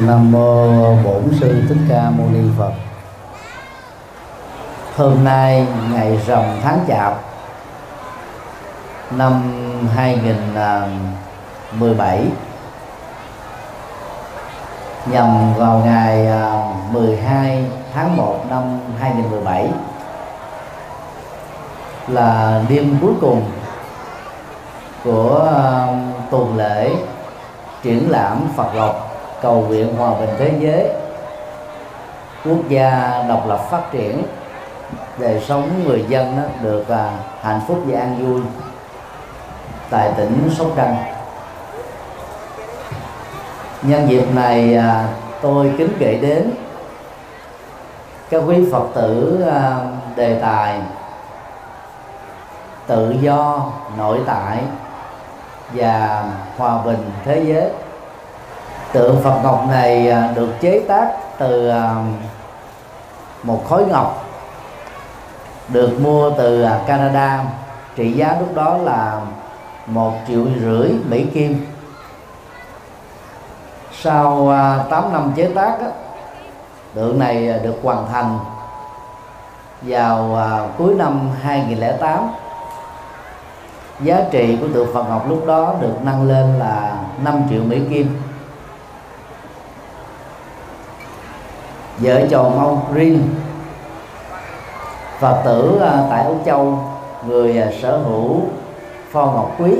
Nam mô Bổn sư Thích Ca Mâu Ni Phật. Hôm nay, ngày rằm tháng Chạp, năm 2017 nhằm vào ngày à, 12 tháng 1 năm 2017 là đêm cuối cùng của à, tuần lễ triển lãm Phật học cầu nguyện hòa bình thế giới. Quốc gia độc lập phát triển, đời sống người dân đó được à, hạnh phúc và an vui. Tại tỉnh Sóc Trăng. Nhân dịp này à, tôi kính gửi đến các quý Phật tử à, đề tài tự do, nội tại và hòa bình thế giới tượng Phật ngọc này à, được chế tác từ à, một khối ngọc, được mua từ à, Canada. Trị giá lúc đó là một triệu rưỡi Mỹ Kim. Sau 8 năm chế tác tượng này được hoàn thành vào cuối năm 2008 giá trị của tượng Phật Ngọc lúc đó được nâng lên là 5 triệu Mỹ Kim. Vợ chồng ông Green Phật tử à, tại Úc Châu, người à, sở hữu pho ngọc quý.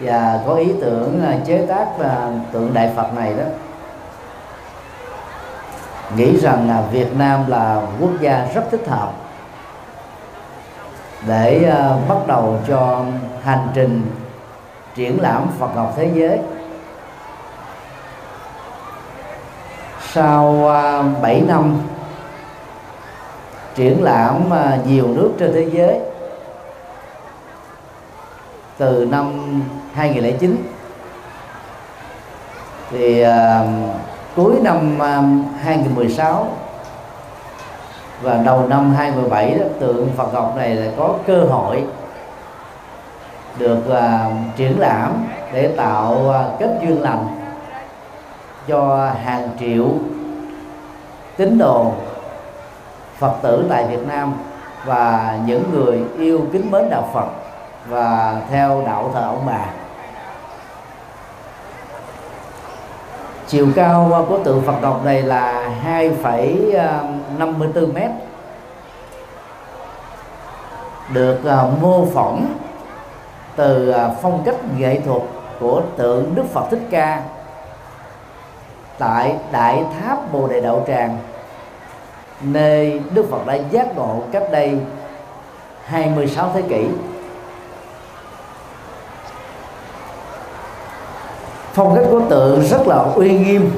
Và có ý tưởng à, chế tác tượng đại Phật này đó. Nghĩ rằng là Việt Nam là quốc gia rất thích hợp để bắt đầu cho hành trình triển lãm Phật học thế giới. Sau à, 7 năm triển lãm à, nhiều nước trên thế giới từ năm 2009 thì uh, cuối năm à, uh, 2016 và đầu năm 2017 đó, tượng Phật Ngọc này là có cơ hội được uh, triển lãm để tạo uh, kết duyên lành cho hàng triệu tín đồ Phật tử tại Việt Nam và những người yêu kính mến đạo Phật và theo đạo thờ ông bà. Chiều cao của tượng Phật ngọc này là 2,54 ờ, mét. Được ờ, mô phỏng từ ờ, phong cách nghệ thuật của tượng Đức Phật Thích Ca tại đại tháp bồ đề đậu tràng, nơi đức phật đã giác ngộ cách đây 26 thế kỷ. Phong cách của tượng rất là uy nghiêm.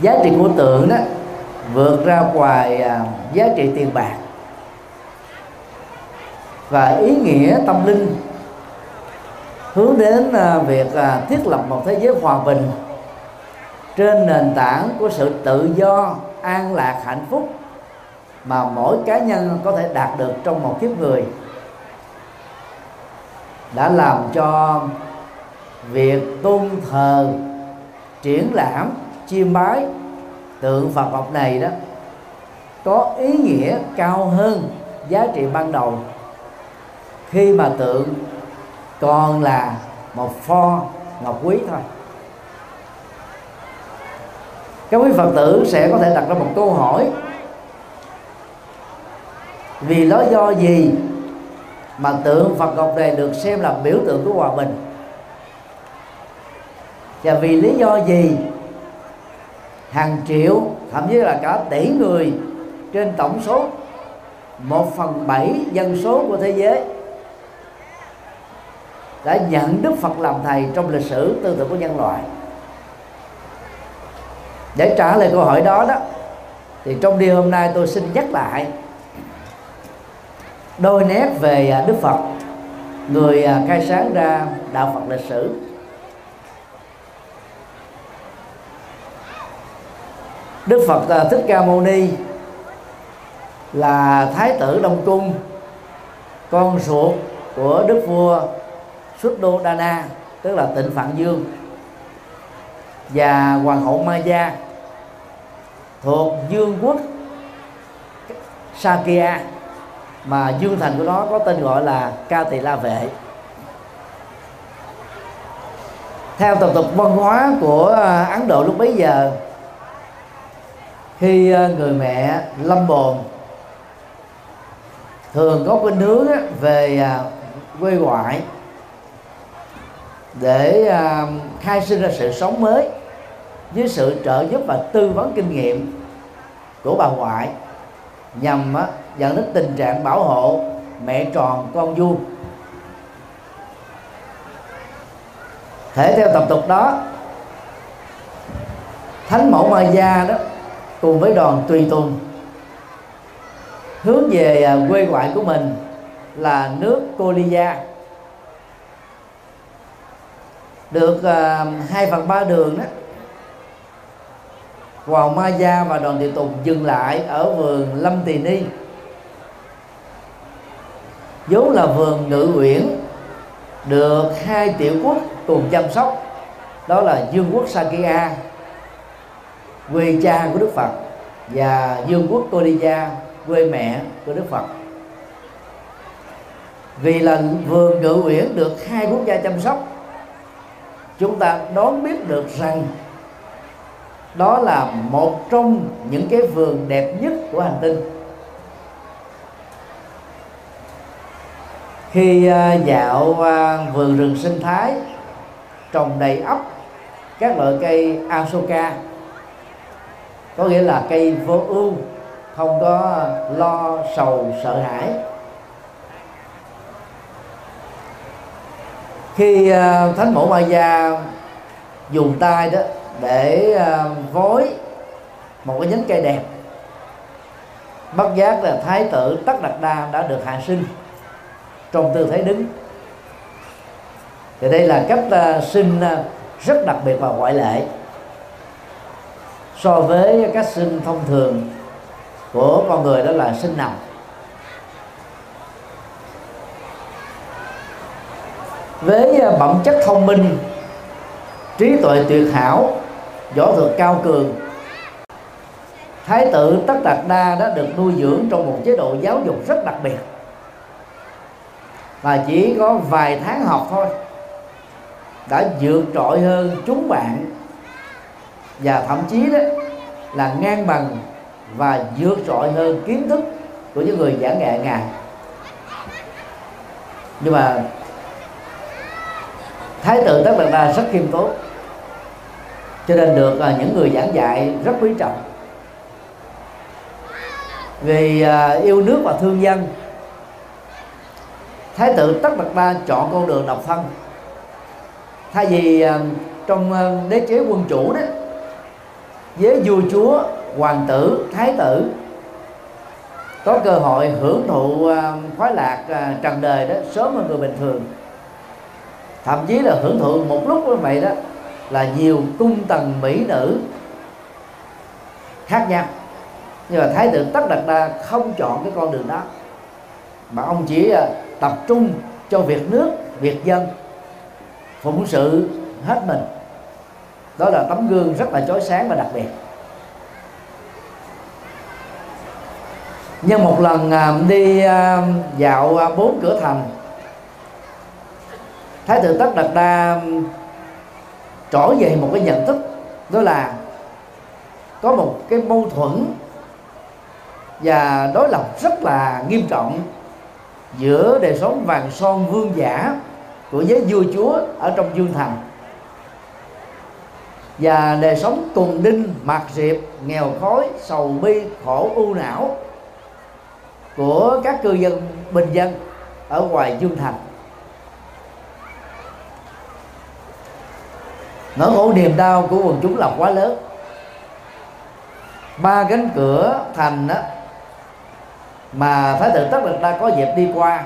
Giá trị của tượng đó vượt ra ngoài à, giá trị tiền bạc và ý nghĩa tâm linh, hướng đến à, việc à, thiết lập một thế giới hòa bình trên nền tảng của sự tự do, an lạc, hạnh phúc mà mỗi cá nhân có thể đạt được trong một kiếp người đã làm cho việc tôn thờ, triển lãm, chiêm bái tượng Phật học này đó có ý nghĩa cao hơn giá trị ban đầu khi mà tượng còn là một pho ngọc quý thôi các quý phật tử sẽ có thể đặt ra một câu hỏi. Vì lý do gì mà tượng Phật ngọc này được xem là biểu tượng của hòa bình? Và vì lý do gì hàng triệu, thậm chí là cả tỷ người trên tổng số một phần bảy dân số của thế giới đã nhận Đức Phật làm thầy trong lịch sử tư tưởng của nhân loại? Để trả lời câu hỏi đó đó, thì trong đêm hôm nay tôi xin nhắc lại. Đôi nét về à, Đức Phật, người à, khai sáng ra đạo Phật lịch sử. Đức Phật à, Thích Ca Mâu Ni là Thái tử Đông Cung, con ruột của Đức vua Suddhodana, tức là Tịnh Phạn Dương và hoàng hậu Maya thuộc dương quốc Sakya, mà dương thành của nó có tên gọi là Ca Tỳ La Vệ theo tập tục văn hóa của ờ, Ấn Độ lúc bấy giờ, khi ờ, người mẹ lâm bồn thường có cái nướng về ờ, quê ngoại để khai sinh ra sự sống mới với sự trợ giúp và tư vấn kinh nghiệm của bà ngoại nhằm á, dẫn đến tình trạng bảo hộ mẹ tròn con vuông. Thể theo tập tục đó thánh mẫu ma gia đó cùng với đoàn tùy tùng hướng về à, quê ngoại của mình là nước Colia được à, uh, 2 phần ba đường đó Hoàng Ma Gia và đoàn địa tùng dừng lại ở vườn Lâm Tỳ Ni. Vốn là vườn ngự uyển, được hai tiểu quốc cùng chăm sóc. Đó là Dương quốc Sakya, quê cha của Đức Phật, và Dương quốc Kodiya quê mẹ của Đức Phật. Vì là vườn ngự uyển được hai quốc gia chăm sóc, chúng ta đón biết được rằng đó là một trong những cái vườn đẹp nhất của hành tinh. Khi à, dạo à, vườn rừng sinh thái, trồng đầy ấp các loại cây asoka, có nghĩa là cây vô ưu, không có lo sầu sợ hãi. Khi à, thánh mẫu ma gia dùng tay đó để ờ, vối một cái nhánh cây đẹp. Bất giác là thái tử tất đạt đa đã được hạ sinh trong tư thế đứng. Thì đây là cách uh, sinh uh, rất đặc biệt và ngoại lệ so với cách sinh thông thường của con người đó là sinh nằm. Với bẩm chất thông minh trí tuệ tuyệt hảo võ thuật cao cường. Thái tử tất đạt đa đã được nuôi dưỡng trong một chế độ giáo dục rất đặc biệt. Và chỉ có vài tháng học thôi, đã vượt trội hơn chúng bạn. Và thậm chí đó là ngang bằng và vượt trội hơn kiến thức của những người giảng nghệ ngài. Nhưng mà thái tử tất đạt đa rất khiêm tốn cho nên được uh, những người giảng dạy rất quý trọng. Vì uh, yêu nước và thương dân thái tử tất đạt đa chọn con đường độc thân. Thay vì uh, trong uh, đế chế quân chủ đó với vua chúa hoàng tử thái tử có cơ hội hưởng thụ khoái lạc trần đời đó sớm hơn người bình thường. Thậm chí là hưởng thụ một lúc như vậy đó là nhiều cung tầng mỹ nữ khác nhau. Nhưng mà thái tử tất đạt đa không chọn cái con đường đó, mà ông chỉ à, tập trung cho việc nước, việc dân phụng sự hết mình. Đó là tấm gương rất là chói sáng và đặc biệt. Nhưng một lần à, đi à, dạo bốn cửa thành, thái tử tất đạt đa trỗi về một cái nhận thức, đó là có một cái mâu thuẫn và đối lập rất là nghiêm trọng giữa đời sống vàng son vương giả của giới vua chúa ở trong dương thành. Và đời sống tùng đinh, mạc diệp, nghèo khói, sầu bi, khổ u não của các cư dân bình dân ở ngoài dương thành. Nỗi khổ niềm đau của quần chúng là quá lớn. Ba cánh cửa thành đó mà thái tử tất đạt đa có dịp đi qua,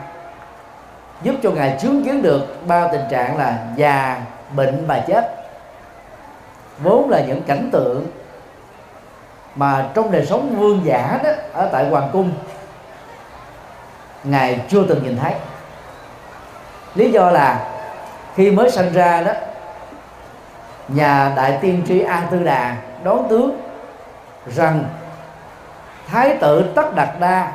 giúp cho ngài chứng kiến được ba tình trạng là già, bệnh và chết. Vốn là những cảnh tượng mà trong đời sống vương giả đó, ở tại hoàng cung, ngài chưa từng nhìn thấy. Lý do là khi mới sinh ra đó nhà đại tiên tri a tư đà đón tướng rằng thái tử tất đạt đa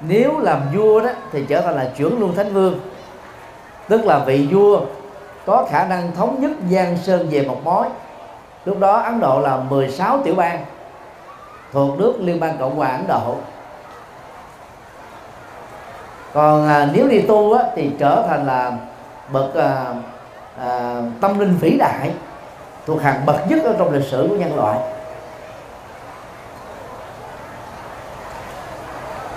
nếu làm vua đó thì trở thành là trưởng luân thánh vương. Tức là vị vua có khả năng thống nhất giang sơn về một mối lúc đó ấn độ là 16 tiểu bang thuộc nước liên bang cộng hòa ấn độ. Còn à, nếu đi tu á, thì trở thành là bậc à, à, tâm linh vĩ đại thuộc hàng bậc nhất ở trong lịch sử của nhân loại.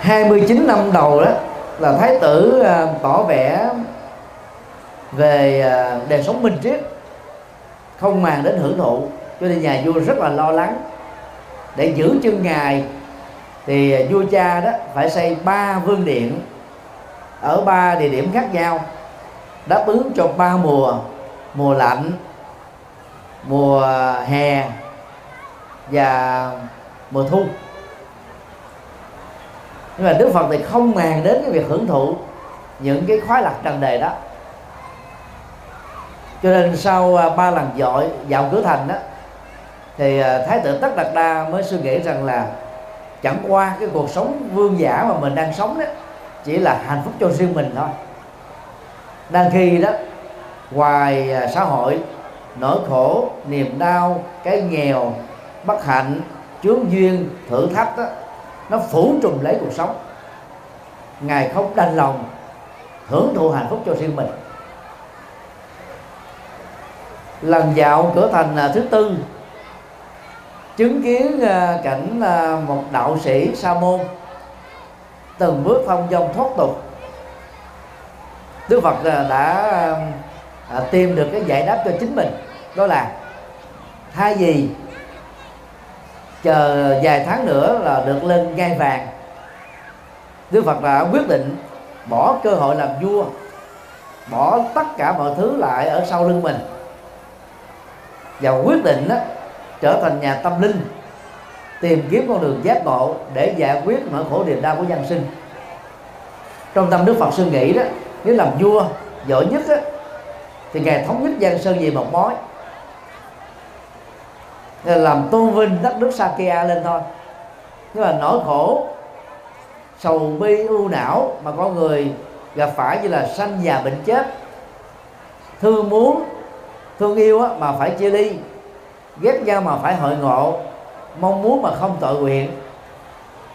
29 năm đầu đó là thái tử à, tỏ vẻ về à, đời sống minh triết không màng đến hưởng thụ cho nên nhà vua rất là lo lắng. Để giữ chân ngài thì vua cha đó phải xây ba vương điện ở ba địa điểm khác nhau đáp ứng cho ba mùa mùa lạnh, mùa hè và mùa thu. Nhưng mà đức phật thì không màng đến cái việc hưởng thụ những cái khoái lạc trần đề đó. Cho nên sau à, ba lần dội dạo cửa thành đó, thì à, thái tử tất đạt đa mới suy nghĩ rằng là chẳng qua cái cuộc sống vương giả mà mình đang sống đó, chỉ là hạnh phúc cho riêng mình thôi đang khi đó ngoài à, xã hội nỗi khổ niềm đau cái nghèo bất hạnh chướng duyên thử thách đó, nó phủ trùm lấy cuộc sống. Ngài không đành lòng hưởng thụ hạnh phúc cho riêng mình. Lần dạo cửa thành à, thứ tư chứng kiến à, cảnh một đạo sĩ sa môn từng bước thông dong thoát tục đức phật à, đã à, à, tìm được cái giải đáp cho chính mình. Đó là thay vì chờ vài tháng nữa là được lên ngai vàng đức phật đã quyết định bỏ cơ hội làm vua bỏ tất cả mọi thứ lại ở sau lưng mình và quyết định đó, trở thành nhà tâm linh tìm kiếm con đường giác ngộ để giải quyết nỗi khổ niềm đau của nhân sinh. Trong tâm đức phật suy nghĩ đó nếu làm vua giỏi nhất á, thì ngài thống nhất giang sơn về một mối làm tôn vinh đất nước Sakya lên thôi. Nhưng mà nỗi khổ sầu bi ưu não mà con người gặp phải như là sanh già bệnh chết. Thương muốn thương yêu á, mà phải chia ly. Ghét nhau mà phải hội ngộ. Mong muốn mà không tội nguyện.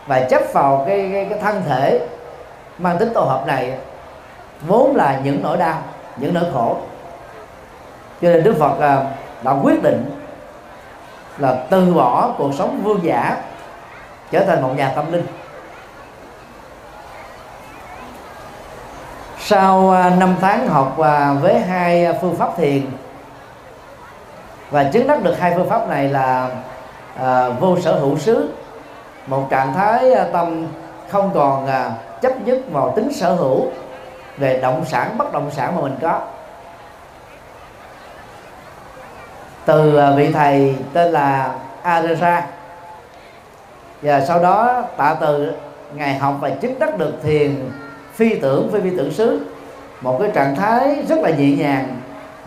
Và chấp vào cái, cái, cái thân thể mang tính tổ hợp này vốn là những nỗi đau những nỗi khổ. Cho nên đức phật à, đã quyết định là từ bỏ cuộc sống vương giả trở thành một nhà tâm linh. Sau à, năm tháng học à, với hai phương pháp thiền và chứng đắc được hai phương pháp này là à, vô sở hữu xứ một trạng thái à, tâm không còn à, chấp nhất vào tính sở hữu về động sản, bất động sản mà mình có. Từ à, vị thầy tên là Adera và sau đó tạ từ ngài học và chứng đắc được thiền phi tưởng, phi phi tưởng xứ. Một cái trạng thái rất là nhẹ nhàng,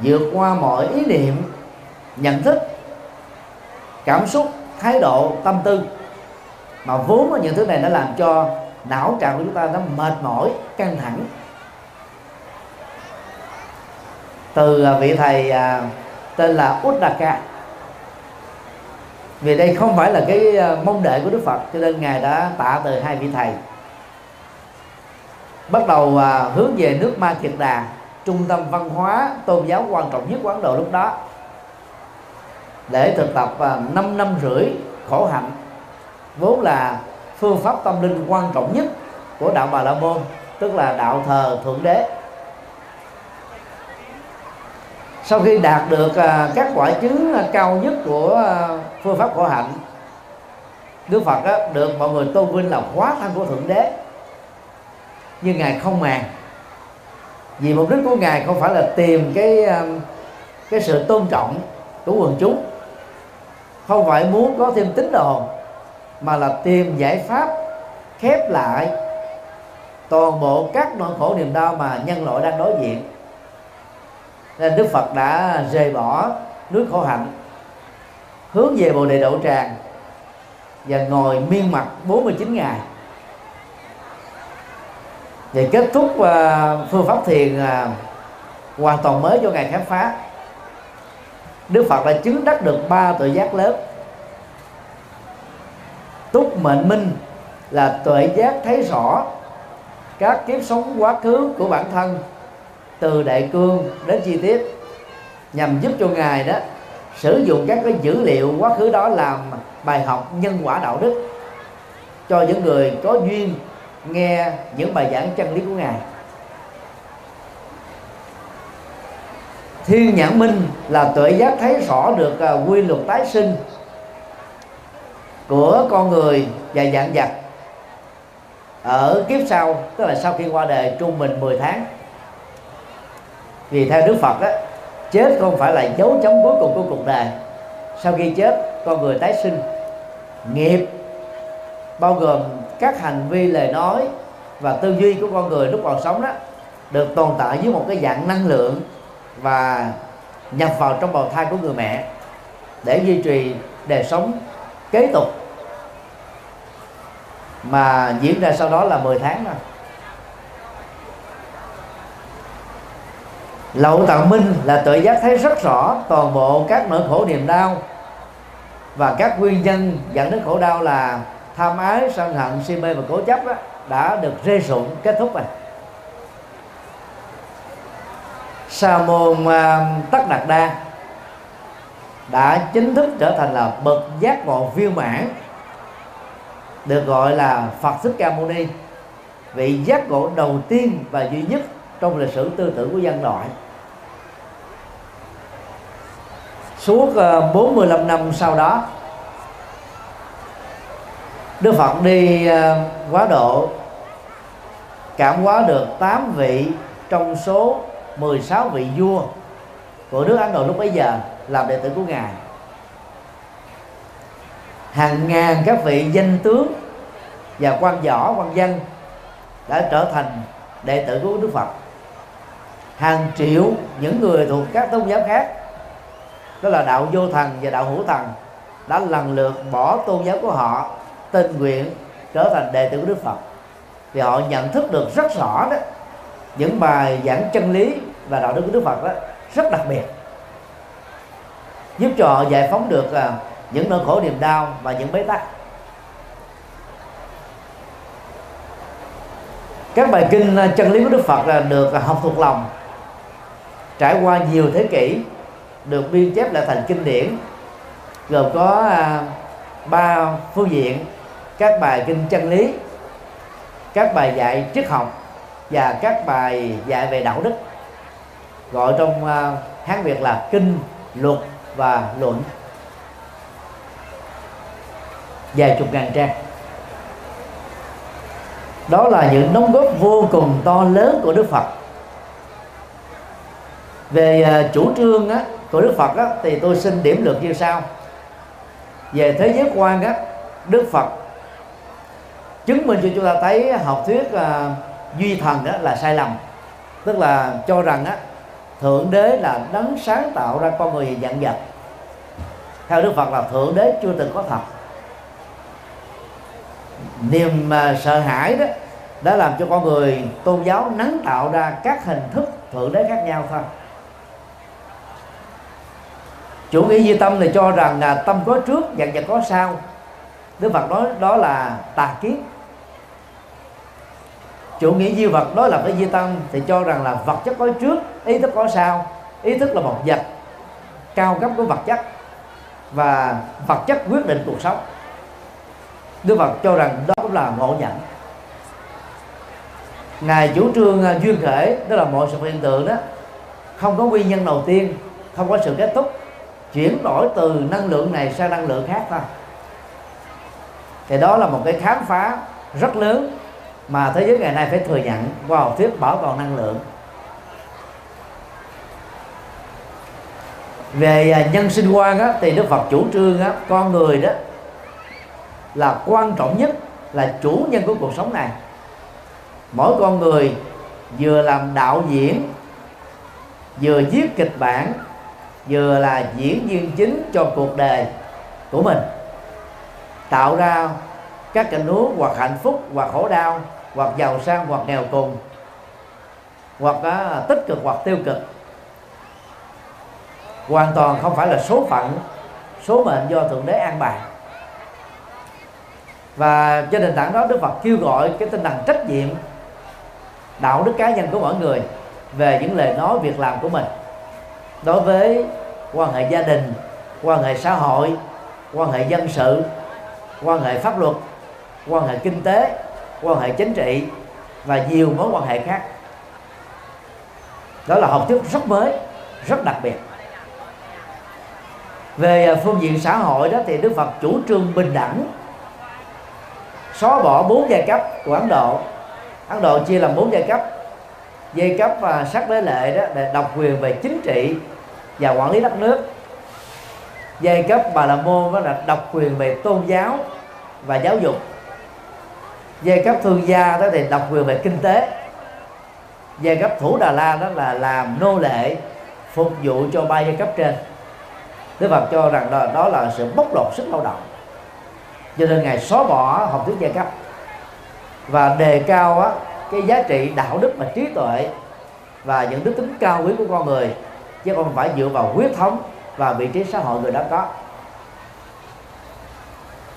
vượt qua mọi ý niệm, nhận thức, cảm xúc, thái độ, tâm tư. Mà vốn những thứ này nó làm cho não trạng của chúng ta nó mệt mỏi, căng thẳng. Từ à, vị thầy à, tên là Uddaka vì đây không phải là cái à, mong đệ của Đức Phật cho nên ngài đã tạ từ hai vị thầy. Bắt đầu à, hướng về nước Ma Kiệt Đà trung tâm văn hóa tôn giáo quan trọng nhất của Ấn Độ lúc đó để thực tập 5 năm rưỡi khổ hạnh vốn là phương pháp tâm linh quan trọng nhất của đạo Bà La Môn tức là đạo thờ thượng đế sau khi đạt được à, các quả chứng à, cao nhất của à, phương pháp khổ hạnh Đức Phật đó, được mọi người tôn vinh là hóa thân của thượng đế. Nhưng ngài không màng. Vì mục đích của ngài không phải là tìm cái cái sự tôn trọng của quần chúng. Không phải muốn có thêm tín đồ mà là tìm giải pháp khép lại toàn bộ các nỗi khổ niềm đau mà nhân loại đang đối diện nên Đức Phật đã rời bỏ núi khổ hạnh hướng về bồ đề đậu tràng và ngồi miên mặt 49 ngày. Và kết thúc uh, phương pháp thiền uh, hoàn toàn mới cho ngài khám phá. Đức Phật đã chứng đắc được ba tuệ giác lớn. Túc mệnh minh là tuệ giác thấy rõ các kiếp sống quá khứ của bản thân từ đại cương đến chi tiết, nhằm giúp cho ngài đó sử dụng các cái dữ liệu quá khứ đó làm bài học nhân quả đạo đức cho những người có duyên nghe những bài giảng chân lý của ngài. Thiên nhãn minh là tuệ giác thấy rõ được à, quy luật tái sinh của con người và dạng vật ở kiếp sau, tức là sau khi qua đời trung bình 10 tháng vì theo Đức Phật á, chết không phải là dấu chấm cuối cùng của cuộc đời. Sau khi chết con người tái sinh. Nghiệp bao gồm các hành vi lời nói và tư duy của con người lúc còn sống đó được tồn tại dưới một cái dạng năng lượng và nhập vào trong bào thai của người mẹ để duy trì đời sống kế tục mà diễn ra sau đó là 10 tháng rồi lậu tạng minh là tự giác thấy rất rõ toàn bộ các nỗi khổ niềm đau. Và các nguyên nhân dẫn đến khổ đau là tham ái sân hận si mê và cố chấp đó, đã được rê rụng kết thúc rồi. Sa môn uh, tất đạt đa đã chính thức trở thành là bậc giác ngộ viên mãn được gọi là Phật Thích Ca Mâu Ni. Vị giác ngộ đầu tiên và duy nhất trong lịch sử tư tưởng của dân loại. Suốt ờ, 45 năm sau đó, Đức Phật đi ờ, quá độ, cảm hóa được 8 vị trong số 16 vị vua của nước Ấn Độ lúc bấy giờ làm đệ tử của ngài. Hàng ngàn các vị danh tướng và quan võ, quan dân đã trở thành đệ tử của Đức Phật. Hàng triệu những người thuộc các tôn giáo khác đó là đạo vô thần và đạo hữu thần đã lần lượt bỏ tôn giáo của họ, tình nguyện trở thành đệ tử của Đức Phật. Vì họ nhận thức được rất rõ đó, những bài giảng chân lý và đạo đức của Đức Phật đó rất đặc biệt, giúp cho họ giải phóng được à, những nỗi khổ niềm đau và những bế tắc. Các bài kinh à, chân lý của Đức Phật là được à, học thuộc lòng, trải qua nhiều thế kỷ được biên chép lại thành kinh điển gồm có à, ba phương diện các bài kinh chân lý các bài dạy triết học và các bài dạy về đạo đức gọi trong à, hán việt là kinh luật và luận. Vài chục ngàn trang. Đó là những đóng góp vô cùng to lớn của đức phật. Về à, chủ trương á, của đức phật đó thì tôi xin điểm lược như sau. Về thế giới quan đó đức phật chứng minh cho chúng ta thấy học thuyết uh, duy thần đó là sai lầm. Tức là cho rằng á thượng đế là đấng sáng tạo ra con người dạng vật. Theo đức phật là thượng đế chưa từng có thật. Niềm uh, sợ hãi đó đã làm cho con người tôn giáo nắng tạo ra các hình thức thượng đế khác nhau thôi chủ nghĩa duy tâm thì cho rằng là tâm có trước vật vật có sau. Đức phật nói đó là tà kiến. Chủ nghĩa duy vật đó là cái duy tâm thì cho rằng là vật chất có trước, ý thức có sau. Ý thức là một vật cao cấp của vật chất và vật chất quyết định cuộc sống. Đức Phật cho rằng đó cũng là ngộ nhận Ngài chủ trương à, duyên khởi Đó là mọi sự hiện tượng đó, Không có nguyên nhân đầu tiên, Không có sự kết thúc. Chuyển đổi từ năng lượng này sang năng lượng khác thôi. Thì đó là một cái khám phá rất lớn mà thế giới ngày nay phải thừa nhận. Qua học thuyết bảo toàn năng lượng. Về à, nhân sinh quan á, thì đức phật chủ trương á, con người đó là quan trọng nhất là chủ nhân của cuộc sống này. Mỗi con người vừa làm đạo diễn vừa viết kịch bản vừa là diễn viên chính cho cuộc đời của mình tạo ra các cảnh huống hoặc hạnh phúc hoặc khổ đau hoặc giàu sang hoặc nghèo cùng hoặc uh, tích cực hoặc tiêu cực. Hoàn toàn không phải là số phận số mệnh do thượng đế an bài. Và trên nền tảng đó đức phật kêu gọi cái tinh thần trách nhiệm đạo đức cá nhân của mỗi người về những lời nói việc làm của mình đối với quan hệ gia đình, quan hệ xã hội, quan hệ dân sự, quan hệ pháp luật, quan hệ kinh tế, quan hệ chính trị và nhiều mối quan hệ khác. Đó là học thuyết rất mới, rất đặc biệt. Về à, phương diện xã hội đó thì đức phật chủ trương bình đẳng, xóa bỏ bốn giai cấp của ấn độ. Ấn độ chia làm bốn giai cấp giai cấp và sắc đế lệ đó để độc quyền về chính trị và quản lý đất nước. Giai cấp bà la môn đó là độc quyền về tôn giáo và giáo dục. Giai cấp thương gia đó thì độc quyền về kinh tế. Giai cấp thủ đà la đó là làm nô lệ phục vụ cho ba giai cấp trên. Đức Phật cho rằng đó, đó là sự bóc lột sức lao động. Cho nên ngài xóa bỏ học thuyết giai cấp. Và đề cao á, cái giá trị đạo đức và trí tuệ và những đức tính cao quý của con người, chứ không phải dựa vào huyết thống và vị trí xã hội người đó có.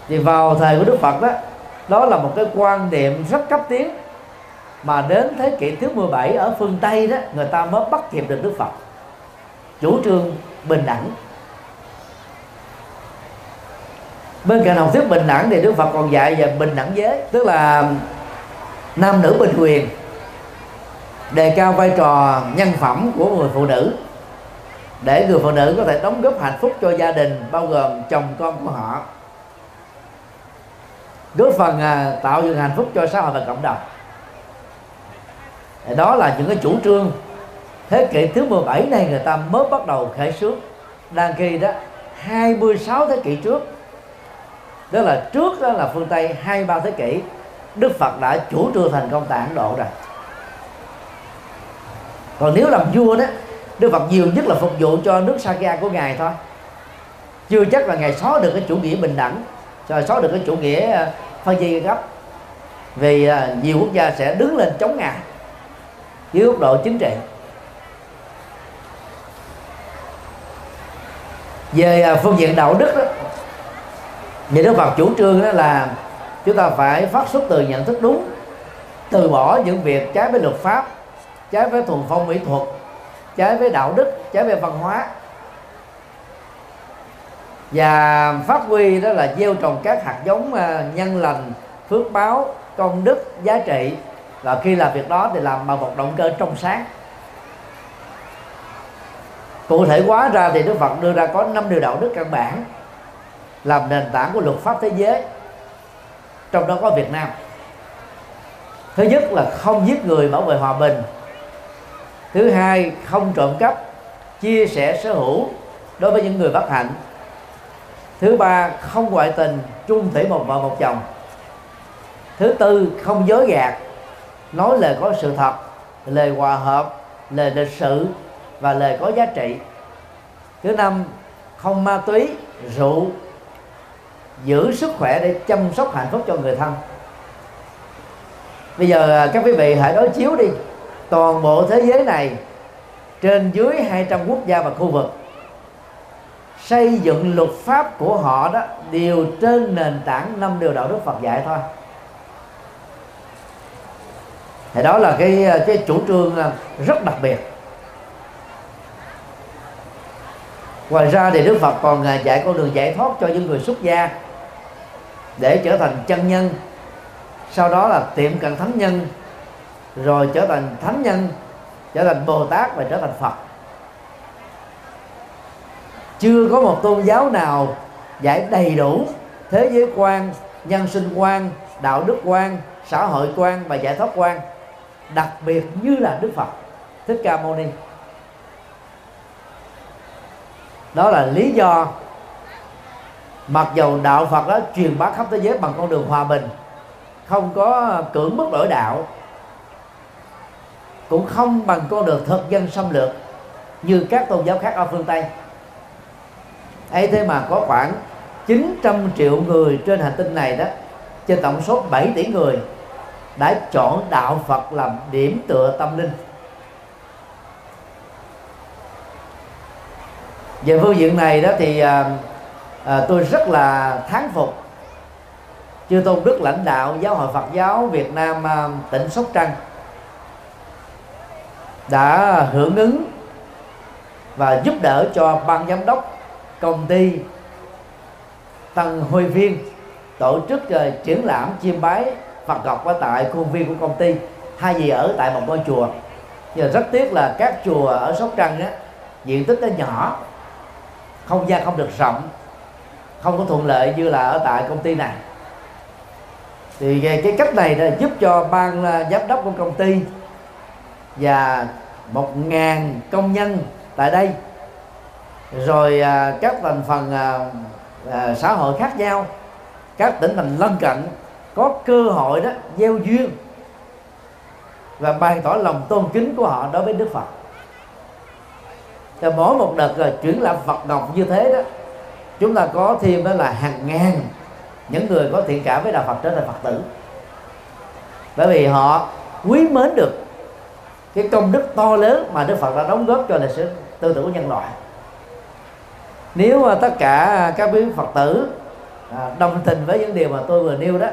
Thì vào thời của Đức Phật đó đó là một cái quan niệm rất cấp tiến mà đến thế kỷ thứ 17 ở phương Tây đó, người ta mới bắt kịp được Đức Phật. Chủ trương bình đẳng. Bên cạnh học thuyết bình đẳng thì Đức Phật còn dạy về bình đẳng giới. Tức là nam nữ bình quyền đề cao vai trò nhân phẩm của người phụ nữ, để người phụ nữ có thể đóng góp hạnh phúc cho gia đình, bao gồm chồng con của họ, góp phần à, tạo dựng hạnh phúc cho xã hội và cộng đồng. Đó là những cái chủ trương thế kỷ thứ 17 này người ta mới bắt đầu khởi xướng. Đang khi đó 26 thế kỷ trước đó là trước đó là phương Tây hai ba thế kỷ Đức Phật đã chủ trương thành công tại Ấn Độ rồi. Còn nếu làm vua đó, Đức Phật nhiều nhất là phục vụ cho nước Sakya của ngài thôi. Chưa chắc là ngài xóa được cái chủ nghĩa bình đẳng rồi xóa được cái chủ nghĩa ờ, phân chia cấp vì ờ, nhiều quốc gia sẽ đứng lên chống ngài dưới góc độ chính trị. Về ờ, phương diện đạo đức đó, nhà Đức Phật chủ trương đó là chúng ta phải phát xuất từ nhận thức đúng, từ bỏ những việc trái với luật pháp, trái với thuần phong mỹ thuật, trái với đạo đức, trái với văn hóa. Và phát huy đó là gieo trồng các hạt giống à, nhân lành, phước báo, công đức, giá trị. Và khi làm việc đó thì làm bằng một động cơ trong sáng. Cụ thể hóa ra thì đức phật đưa ra có năm điều đạo đức căn bản, làm nền tảng của luật pháp thế giới trong đó có việt nam. Thứ nhất là không giết người bảo vệ hòa bình. Thứ hai, không trộm cắp, chia sẻ sở hữu đối với những người bất hạnh thứ ba, không ngoại tình, chung thủy một vợ một chồng. Thứ tư, không dối gạt, nói lời có sự thật, lời hòa hợp, lời lịch sự và lời có giá trị. Thứ năm, không ma túy, rượu giữ sức khỏe để chăm sóc hạnh phúc cho người thân. Bây giờ à, các quý vị hãy đối chiếu đi. Toàn bộ thế giới này, trên dưới 200 quốc gia và khu vực, xây dựng luật pháp của họ đó, đều trên nền tảng năm điều đạo đức Phật dạy thôi. Thì đó là cái à, cái chủ trương à, rất đặc biệt. Ngoài ra thì Đức Phật còn dạy con đường giải thoát cho những người xuất gia để trở thành chân nhân. Sau đó là tiệm cận thánh nhân, rồi trở thành thánh nhân, trở thành bồ tát và trở thành phật. Chưa có một tôn giáo nào giải đầy đủ thế giới quan, nhân sinh quan, đạo đức quan, xã hội quan và giải thoát quan, đặc biệt như là đức phật, thích ca mâu ni. Đó là lý do mặc dầu đạo phật đó truyền bá khắp thế giới bằng con đường hòa bình, không có cưỡng bức đổi đạo, cũng không bằng con đường thực dân xâm lược như các tôn giáo khác ở phương tây. Ấy thế mà có khoảng 900 triệu người trên hành tinh này đó, trên tổng số 7 tỷ người đã chọn đạo Phật làm điểm tựa tâm linh. Về phương diện này đó thì à, à, tôi rất là thán phục. Chư tôn đức lãnh đạo giáo hội Phật giáo Việt Nam à, tỉnh Sóc Trăng đã hưởng ứng và giúp đỡ cho ban giám đốc công ty Tân Huy Viên tổ chức uh, triển lãm chiêm bái Phật học ở tại khuôn viên của công ty hai gì ở tại một ngôi chùa. Nhưng rất tiếc là các chùa ở Sóc Trăng á diện tích nó nhỏ không gian không được rộng không có thuận lợi như là ở tại công ty này. Thì cái cách này đã giúp cho ban à, giám đốc của công ty và một ngàn công nhân tại đây, rồi à, các thành phần à, xã hội khác nhau, các tỉnh thành lân cận có cơ hội đó gieo duyên và bày tỏ lòng tôn kính của họ đối với Đức Phật. Thì mỗi một đợt chuyển làm Phật ngọc như thế đó chúng ta có thêm đó là hàng ngàn những người có thiện cảm với đạo Phật trở thành Phật tử. Bởi vì họ quý mến được cái công đức to lớn mà Đức Phật đã đóng góp cho lịch sử tư tưởng của nhân loại. Nếu mà tất cả các quý Phật tử à, đồng tình với những điều mà tôi vừa nêu đó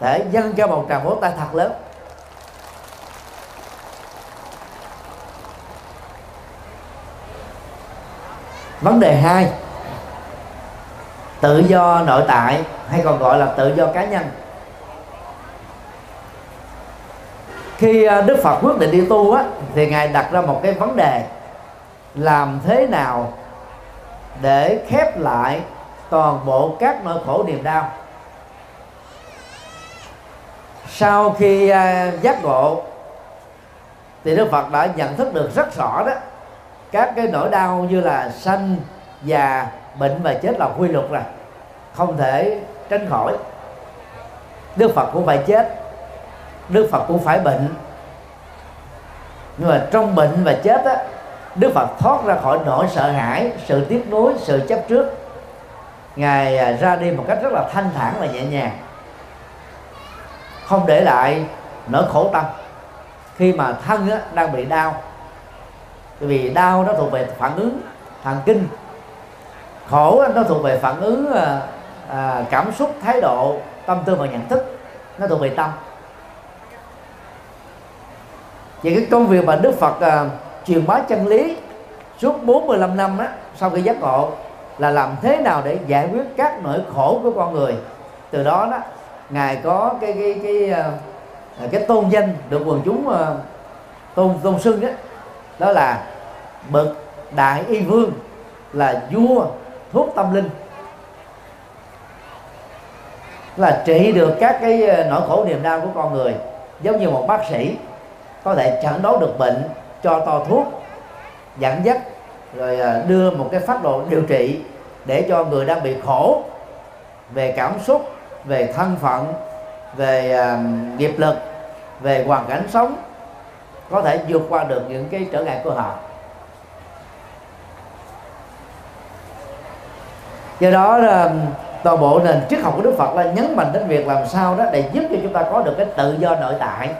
để dâng cho một tràng vỗ tay thật lớn. Vấn đề hai tự do nội tại, hay còn gọi là tự do cá nhân. Khi à, đức phật quyết định đi tu á, thì ngài đặt ra một cái vấn đề, làm thế nào để khép lại toàn bộ các nỗi khổ niềm đau? Sau khi à, giác ngộ, thì đức phật đã nhận thức được rất rõ đó, các cái nỗi đau như là sanh già bệnh và chết là quy luật rồi. Không thể tránh khỏi. Đức phật cũng phải chết. Đức phật cũng phải bệnh. Nhưng mà trong bệnh và chết á đức phật thoát ra khỏi nỗi sợ hãi sự tiếc nuối sự chấp trước. Ngài à, ra đi một cách rất là thanh thản và nhẹ nhàng. Không để lại nỗi khổ tâm. Khi mà thân á, đang bị đau. Vì đau nó thuộc về phản ứng thần kinh khổ nó thuộc về phản ứng à, à, cảm xúc thái độ tâm tư và nhận thức. Nó thuộc về tâm. Vậy cái công việc mà Đức Phật à, truyền bá chân lý suốt 45 năm á, sau khi giác ngộ là làm thế nào để giải quyết các nỗi khổ của con người. Từ đó đó ngài có cái cái cái cái, cái tôn danh được quần chúng à, tôn tôn xưng đó đó là bậc đại y vương là vua thuốc tâm linh. Là trị được các cái ờ, nỗi khổ niềm đau của con người, giống như một bác sĩ có thể chẩn đoán được bệnh, cho to thuốc, dẫn dắt, rồi ờ, đưa một cái phát đồ điều trị để cho người đang bị khổ về cảm xúc, về thân phận, về ờ, nghiệp lực, về hoàn cảnh sống có thể vượt qua được những cái trở ngại của họ. Do đó ờ, toàn bộ nền triết học của Đức Phật là nhấn mạnh đến việc làm sao đó để giúp cho chúng ta có được cái tự do nội tại.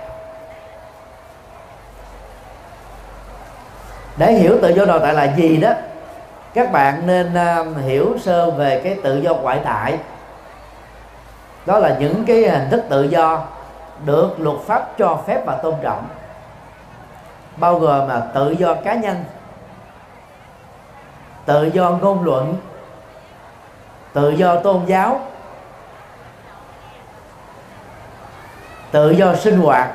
Để hiểu tự do nội tại là gì đó, các bạn nên ờ, hiểu sơ về cái tự do ngoại tại. Đó là những cái hình thức tự do được luật pháp cho phép và tôn trọng, bao gồm là tự do cá nhân, tự do ngôn luận tự do tôn giáo. Tự do sinh hoạt.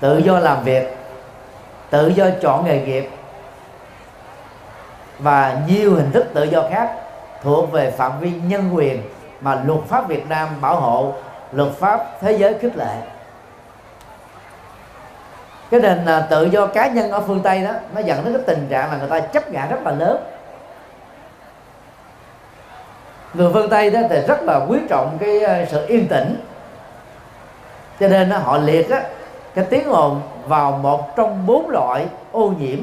Tự do làm việc. Tự do chọn nghề nghiệp. Và nhiều hình thức tự do khác thuộc về phạm vi nhân quyền mà luật pháp Việt Nam bảo hộ, luật pháp thế giới khích lệ. Cái nền à, tự do cá nhân ở phương Tây đó, nó dẫn đến cái tình trạng là người ta chấp ngã rất là lớn người phương Tây đó thì rất là quý trọng cái ờ, sự yên tĩnh. Cho nên đó, họ liệt á, cái tiếng ồn vào một trong bốn loại ô nhiễm.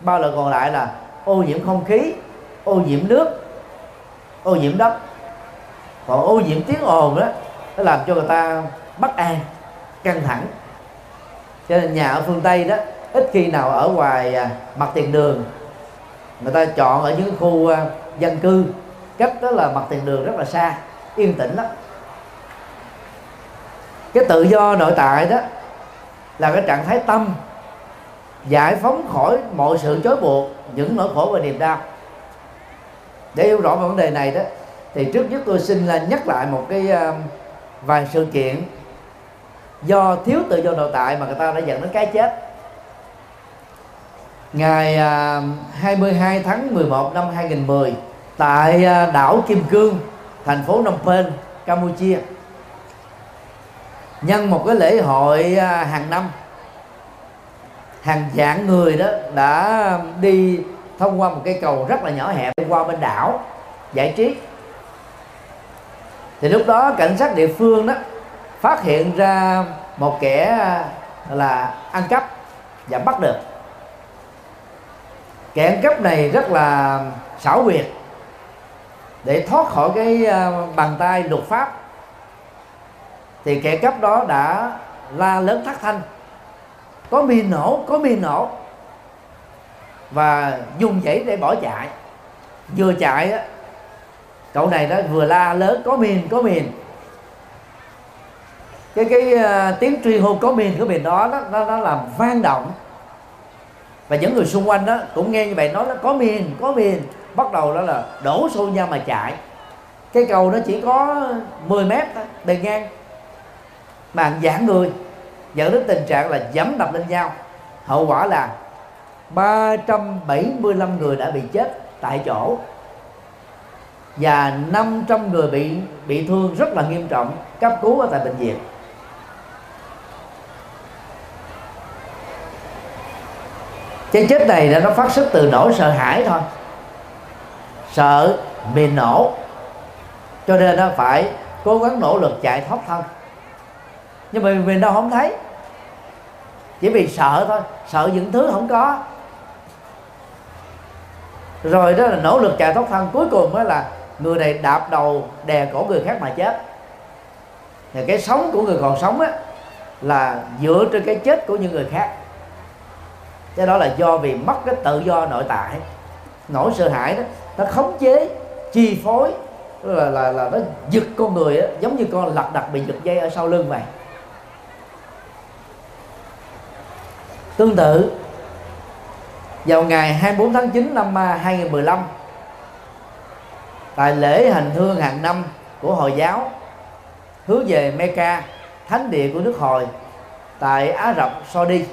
Ba loại còn lại là ô nhiễm không khí ô nhiễm nước ô nhiễm đất. Còn ô nhiễm tiếng ồn đó nó làm cho người ta bất an căng thẳng. Cho nên nhà ở phương tây đó ít khi nào ở ngoài à, mặt tiền đường người ta chọn ở những khu à, dân cư cách đó là mặt tiền đường rất là xa, yên tĩnh đó. Cái tự do nội tại đó là cái trạng thái tâm giải phóng khỏi mọi sự chối buộc, những nỗi khổ và niềm đau. Để hiểu rõ về vấn đề này đó, thì trước nhất tôi xin là nhắc lại một cái ờ, vài sự kiện do thiếu tự do nội tại mà người ta đã dẫn đến cái chết. Ngày ờ, 22 tháng 11 năm 2010 tại à, đảo Kim Cương, thành phố Phnom Penh, Campuchia. Nhân một cái lễ hội à, hàng năm, hàng vạn người đó đã đi thông qua một cây cầu rất là nhỏ hẹp qua bên đảo, giải trí. Thì lúc đó cảnh sát địa phương đó phát hiện ra một kẻ à, là ăn cắp và bắt được. Kẻ ăn cắp này rất là xảo quyệt để thoát khỏi cái ờ, bàn tay luật pháp thì kẻ cắp đó đã la lớn thắt thanh. Có mì nổ có mì nổ. Và dùng dãy để bỏ chạy. Vừa chạy á cậu này đó vừa la lớn có mìn có mìn. Cái cái uh, tiếng truy hô có mìn có mìn đó nó, nó, nó làm vang động. Và những người xung quanh đó cũng nghe như vậy nói là có mìn có mìn bắt đầu đó là đổ xô nhau mà chạy. Cái cầu nó chỉ có 10 mét bề ngang. Mà giãn người, dẫn đến tình trạng là dẫm đập lên nhau. Hậu quả là 375 người đã bị chết tại chỗ. Và 500 người bị bị thương rất là nghiêm trọng, cấp cứu ở tại bệnh viện. Cái chết này là nó phát xuất từ nỗi sợ hãi thôi sợ bị nổ. Cho nên nó phải cố gắng nỗ lực chạy thoát thân. Nhưng mà mình đâu không thấy, chỉ vì sợ thôi, sợ những thứ không có. Rồi đó là nỗ lực chạy thoát thân, cuối cùng đó là người này đạp đầu đè cổ người khác mà chết. Thì cái sống của người còn sống á, là dựa trên cái chết của những người khác. Cái đó là do vì mất cái tự do nội tại, nỗi sợ hãi đó nó khống chế chi phối là là là nó giật con người á, giống như con lật đặt bị giật dây ở sau lưng vậy tương tự vào ngày 24 tháng 9 năm 2015 tại lễ hành thương hàng năm của Hồi giáo hướng về Mecca thánh địa của nước Hồi tại Ả Rập Saudi.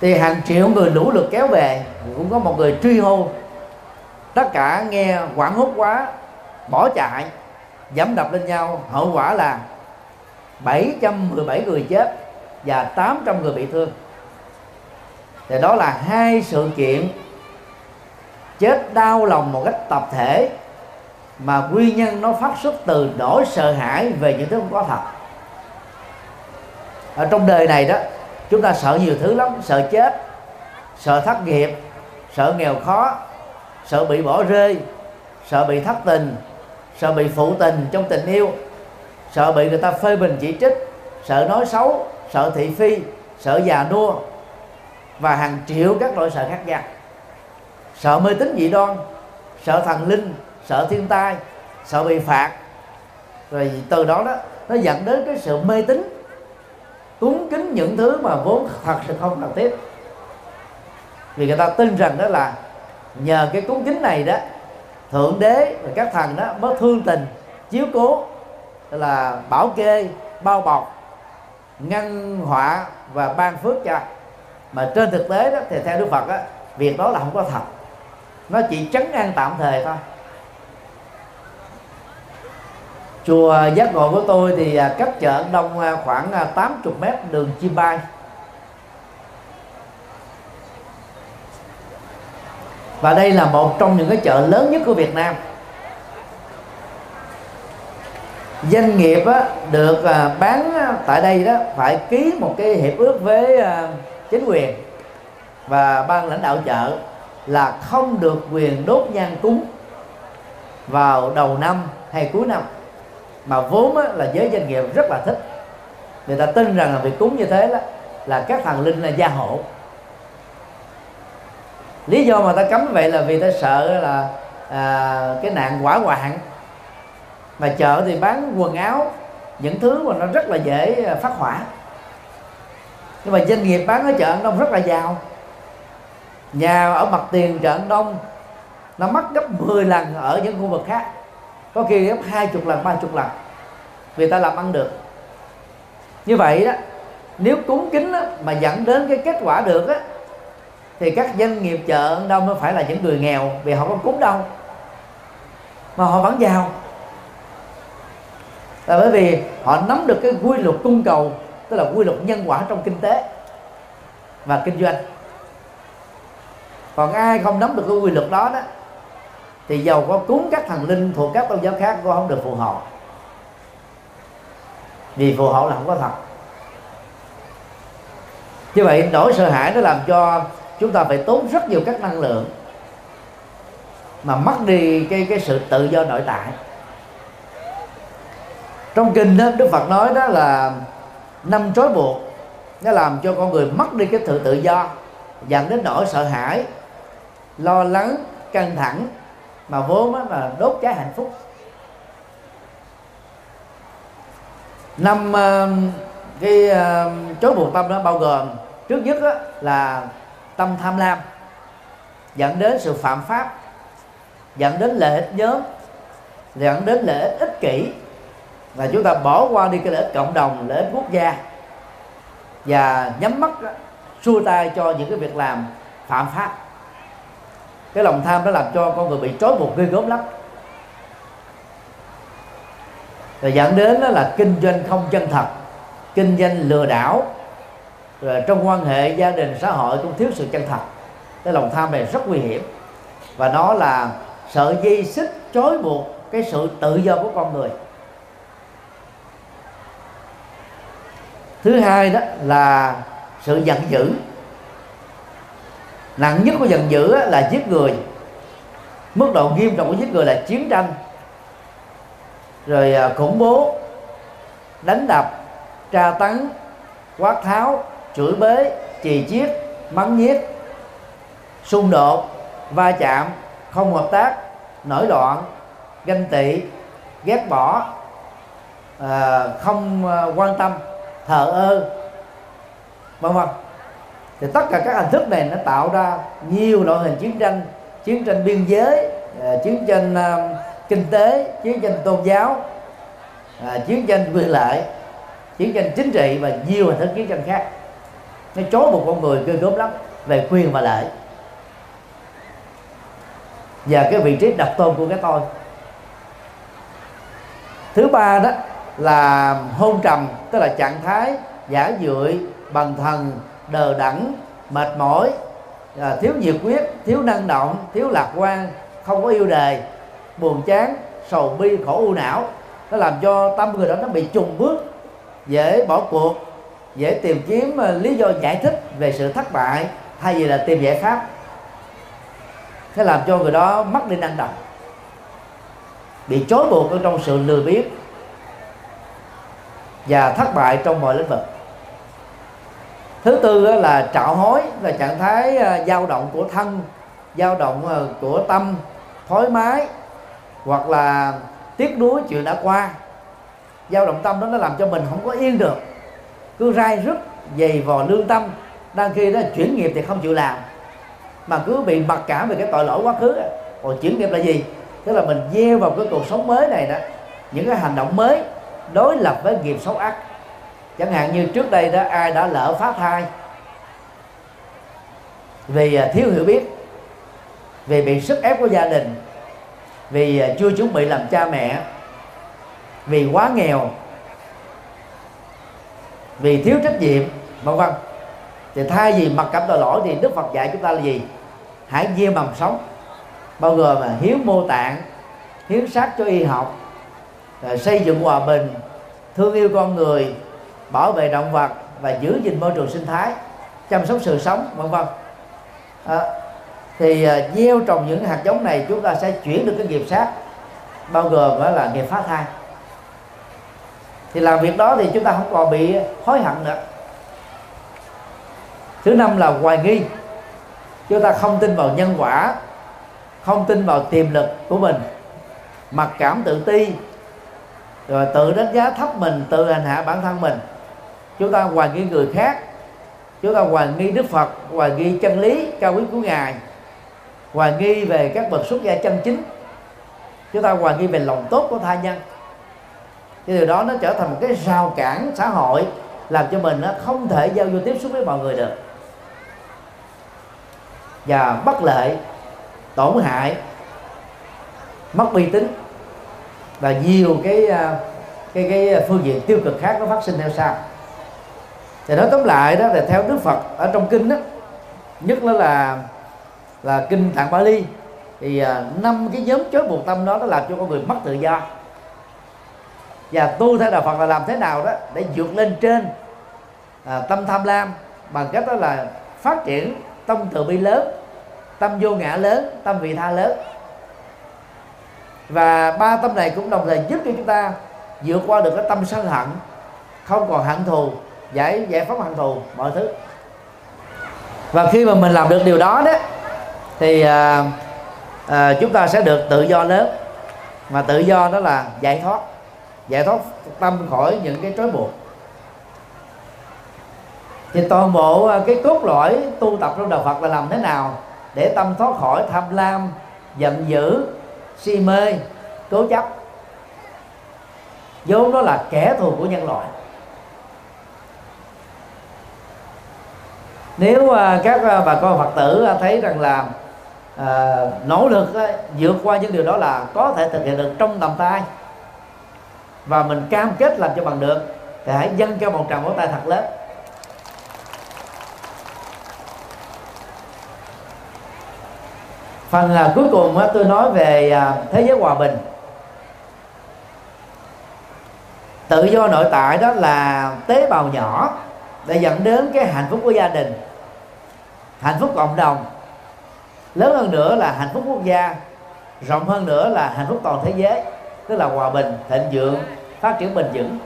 Thì hàng triệu người lũ lượt kéo về, cũng có một người truy hô. Tất cả nghe quảng hốt quá, bỏ chạy, dẫm đập lên nhau. Hậu quả là 717 người chết và 800 người bị thương. Thì đó là hai sự kiện chết đau lòng một cách tập thể mà nguyên nhân nó phát xuất từ nỗi sợ hãi về những thứ không có thật. Ở trong đời này đó chúng ta sợ nhiều thứ lắm, sợ chết, sợ thất nghiệp, sợ nghèo khó, sợ bị bỏ rơi, sợ bị thất tình, sợ bị phụ tình trong tình yêu, sợ bị người ta phê bình chỉ trích, sợ nói xấu, sợ thị phi, sợ già nua và hàng triệu các loại sợ khác nhau. Sợ mê tín dị đoan, sợ thần linh, sợ thiên tai, sợ bị phạt. Rồi từ đó đó, nó dẫn đến cái sự mê tín cúng kính những thứ mà vốn thật sự không cần thiết. Vì người ta tin rằng đó là nhờ cái cúng kính này đó, thượng đế và các thần đó mới thương tình, chiếu cố là bảo kê, bao bọc, ngăn họa và ban phước cho. Mà trên thực tế đó thì theo đức phật á, việc đó là không có thật. Nó chỉ trấn an tạm thời thôi. Chùa giác ngộ của tôi thì à, cách chợ đông à, khoảng à, 80 mét đường chim bay và đây là một trong những cái chợ lớn nhất của Việt Nam. Doanh nghiệp á, được bán tại đây đó phải ký một cái hiệp ước với chính quyền và ban lãnh đạo chợ là không được quyền đốt nhang cúng vào đầu năm hay cuối năm mà vốn là giới doanh nghiệp rất là thích. Người ta tin rằng là việc cúng như thế đó là các thần linh là gia hộ. Lý do mà ta cấm vậy là vì ta sợ là à, cái nạn quả hoạn. Mà chợ thì bán quần áo những thứ mà nó rất là dễ à, phát hỏa. Nhưng mà doanh nghiệp bán ở chợ đông rất là giàu. Nhà ở mặt tiền chợ đông nó mất gấp 10 lần ở những khu vực khác có khi gấp hai chục lần ba chục lần vì ta làm ăn được. Như vậy đó nếu cúng kính đó, mà dẫn đến cái kết quả được á thì các doanh nghiệp chợ đâu mới phải là những người nghèo vì họ không cúng đâu mà họ vẫn giàu. Là bởi vì họ nắm được cái quy luật cung cầu tức là quy luật nhân quả trong kinh tế và kinh doanh. Còn ai không nắm được cái quy luật đó đó thì giàu có cúng các thần linh thuộc các tôn giáo khác cũng không được phù hộ. Vì phù hộ là không có thật. Như vậy nỗi sợ hãi nó làm cho chúng ta phải tốn rất nhiều các năng lượng mà mất đi cái cái sự tự do nội tại. Trong kinh đó, Đức Phật nói đó là năm trói buộc nó làm cho con người mất đi cái sự tự do dẫn đến nỗi sợ hãi lo lắng căng thẳng mà vốn là đốt cháy hạnh phúc. Năm ờ, cái ờ, chối buộc tâm đó bao gồm, trước nhất đó là tâm tham lam, dẫn đến sự phạm pháp, dẫn đến lợi ích nhóm, dẫn đến lợi ích ích kỷ. Và chúng ta bỏ qua đi cái lợi ích cộng đồng, lợi ích quốc gia, và nhắm mắt xua tay cho những cái việc làm phạm pháp cái lòng tham nó làm cho con người bị trói buộc ghê gớm lắm. Rồi dẫn đến đó là kinh doanh không chân thật, kinh doanh lừa đảo. Rồi trong quan hệ, gia đình, xã hội cũng thiếu sự chân thật. Cái lòng tham này rất nguy hiểm. Và nó là sợi dây xích trói buộc cái sự tự do của con người. Thứ hai đó là sự giận dữ nặng nhất của giận dữ là giết người. Mức độ nghiêm trọng của giết người là chiến tranh. Rồi à, khủng bố đánh đập tra tấn quát tháo chửi bới chì chiết mắng nhiếc xung đột va chạm không hợp tác nổi loạn ganh tị ghét bỏ à, không à, quan tâm thờ ơ vân vân thì tất cả các hình thức này nó tạo ra nhiều loại hình chiến tranh chiến tranh biên giới à, chiến tranh à, kinh tế, chiến tranh tôn giáo à, chiến tranh quyền lợi, chiến tranh chính trị và nhiều hình thức chiến tranh khác. Nó chối một con người cơ gớm lắm về quyền và lợi. Và cái vị trí độc tôn của cái tôi. Thứ ba đó là hôn trầm, tức là trạng thái giả dưỡi bằng thần đờ đẫn mệt mỏi à, thiếu nhiệt quyết thiếu năng động thiếu lạc quan không có yêu đề buồn chán sầu bi khổ u não. Nó làm cho tâm người đó nó bị trùng bước dễ bỏ cuộc dễ tìm kiếm à, lý do giải thích về sự thất bại thay vì là tìm giải pháp. Sẽ làm cho người đó mất đi năng động bị chối buộc ở trong sự lừa biết và thất bại trong mọi lĩnh vực thứ tư là trạo hối, là trạng thái à, dao động của thân, dao động à, của tâm, thoải mái, hoặc là tiếc nuối chuyện đã qua. Dao động tâm đó nó làm cho mình không có yên được, cứ rai rứt, dày vò lương tâm. Đang khi đó chuyển nghiệp thì không chịu làm, mà cứ bị mặc cảm về cái tội lỗi quá khứ còn chuyển nghiệp là gì? Tức là mình gieo vào cái cuộc sống mới này đó, những cái hành động mới, đối lập với nghiệp xấu ác chẳng hạn như trước đây đó, ai đã lỡ phá thai vì à, thiếu hiểu biết, vì bị sức ép của gia đình, vì à, chưa chuẩn bị làm cha mẹ, vì quá nghèo, vì thiếu trách nhiệm, vân vân. Thì thay vì mặc cảm tội lỗi thì đức phật dạy chúng ta là gì? Hãy gieo mầm sống. Bao gồm là hiếu mô tạng, hiến xác cho y học xây dựng hòa bình, thương yêu con người bảo vệ động vật và giữ gìn môi trường sinh thái chăm sóc sự sống vân vân. À, thì à, gieo trồng những hạt giống này chúng ta sẽ chuyển được cái nghiệp sát bao gồm đó là nghiệp phá thai. Thì làm việc đó thì chúng ta không còn bị hối hận nữa. Thứ năm là hoài nghi. Chúng ta không tin vào nhân quả không tin vào tiềm lực của mình. Mặc cảm tự ti rồi tự đánh giá thấp mình tự hành hạ bản thân mình chúng ta hoài nghi người khác. Chúng ta hoài nghi đức phật, hoài nghi chân lý, cao quý của ngài. Hoài nghi về các bậc xuất gia chân chính. Chúng ta hoài nghi về lòng tốt của tha nhân. Cái điều đó nó trở thành một cái rào cản xã hội, làm cho mình nó không thể giao du tiếp xúc với mọi người được. Và bất lợi tổn hại, mất uy tín và nhiều cái à, cái cái phương diện tiêu cực khác nó phát sinh theo sau thì nói tóm lại đó là theo Đức Phật ở trong kinh đó nhất đó là là kinh Tạng Bali thì à, năm cái nhóm chối buộc tâm đó nó làm cho con người mất tự do. Và tu theo đạo Phật là làm thế nào đó để vượt lên trên à, tâm tham lam bằng cách đó là phát triển tâm từ bi lớn tâm vô ngã lớn tâm vị tha lớn. Và ba tâm này cũng đồng thời giúp cho chúng ta vượt qua được cái tâm sân hận không còn hận thù giải giải phóng hận thù mọi thứ. Và khi mà mình làm được điều đó đó thì à, à, chúng ta sẽ được tự do lớn. Mà tự do đó là giải thoát giải thoát tâm khỏi những cái trói buộc. Thì toàn bộ à, cái cốt lõi tu tập trong đạo Phật là làm thế nào để tâm thoát khỏi tham lam giận dữ si mê cố chấp? Vốn đó là kẻ thù của nhân loại. Nếu à, các à, bà con phật tử à, thấy rằng là à, nỗ lực vượt qua những điều đó là có thể thực hiện được trong tầm tay. Và mình cam kết làm cho bằng được thì hãy dâng cho một tràng vỗ tay thật lớn. Phần à, cuối cùng á, tôi nói về à, thế giới hòa bình. Tự do nội tại đó là tế bào nhỏ để dẫn đến cái hạnh phúc của gia đình hạnh phúc cộng đồng. Lớn hơn nữa là hạnh phúc quốc gia. Rộng hơn nữa là hạnh phúc toàn thế giới. Tức là hòa bình thịnh vượng phát triển bền vững.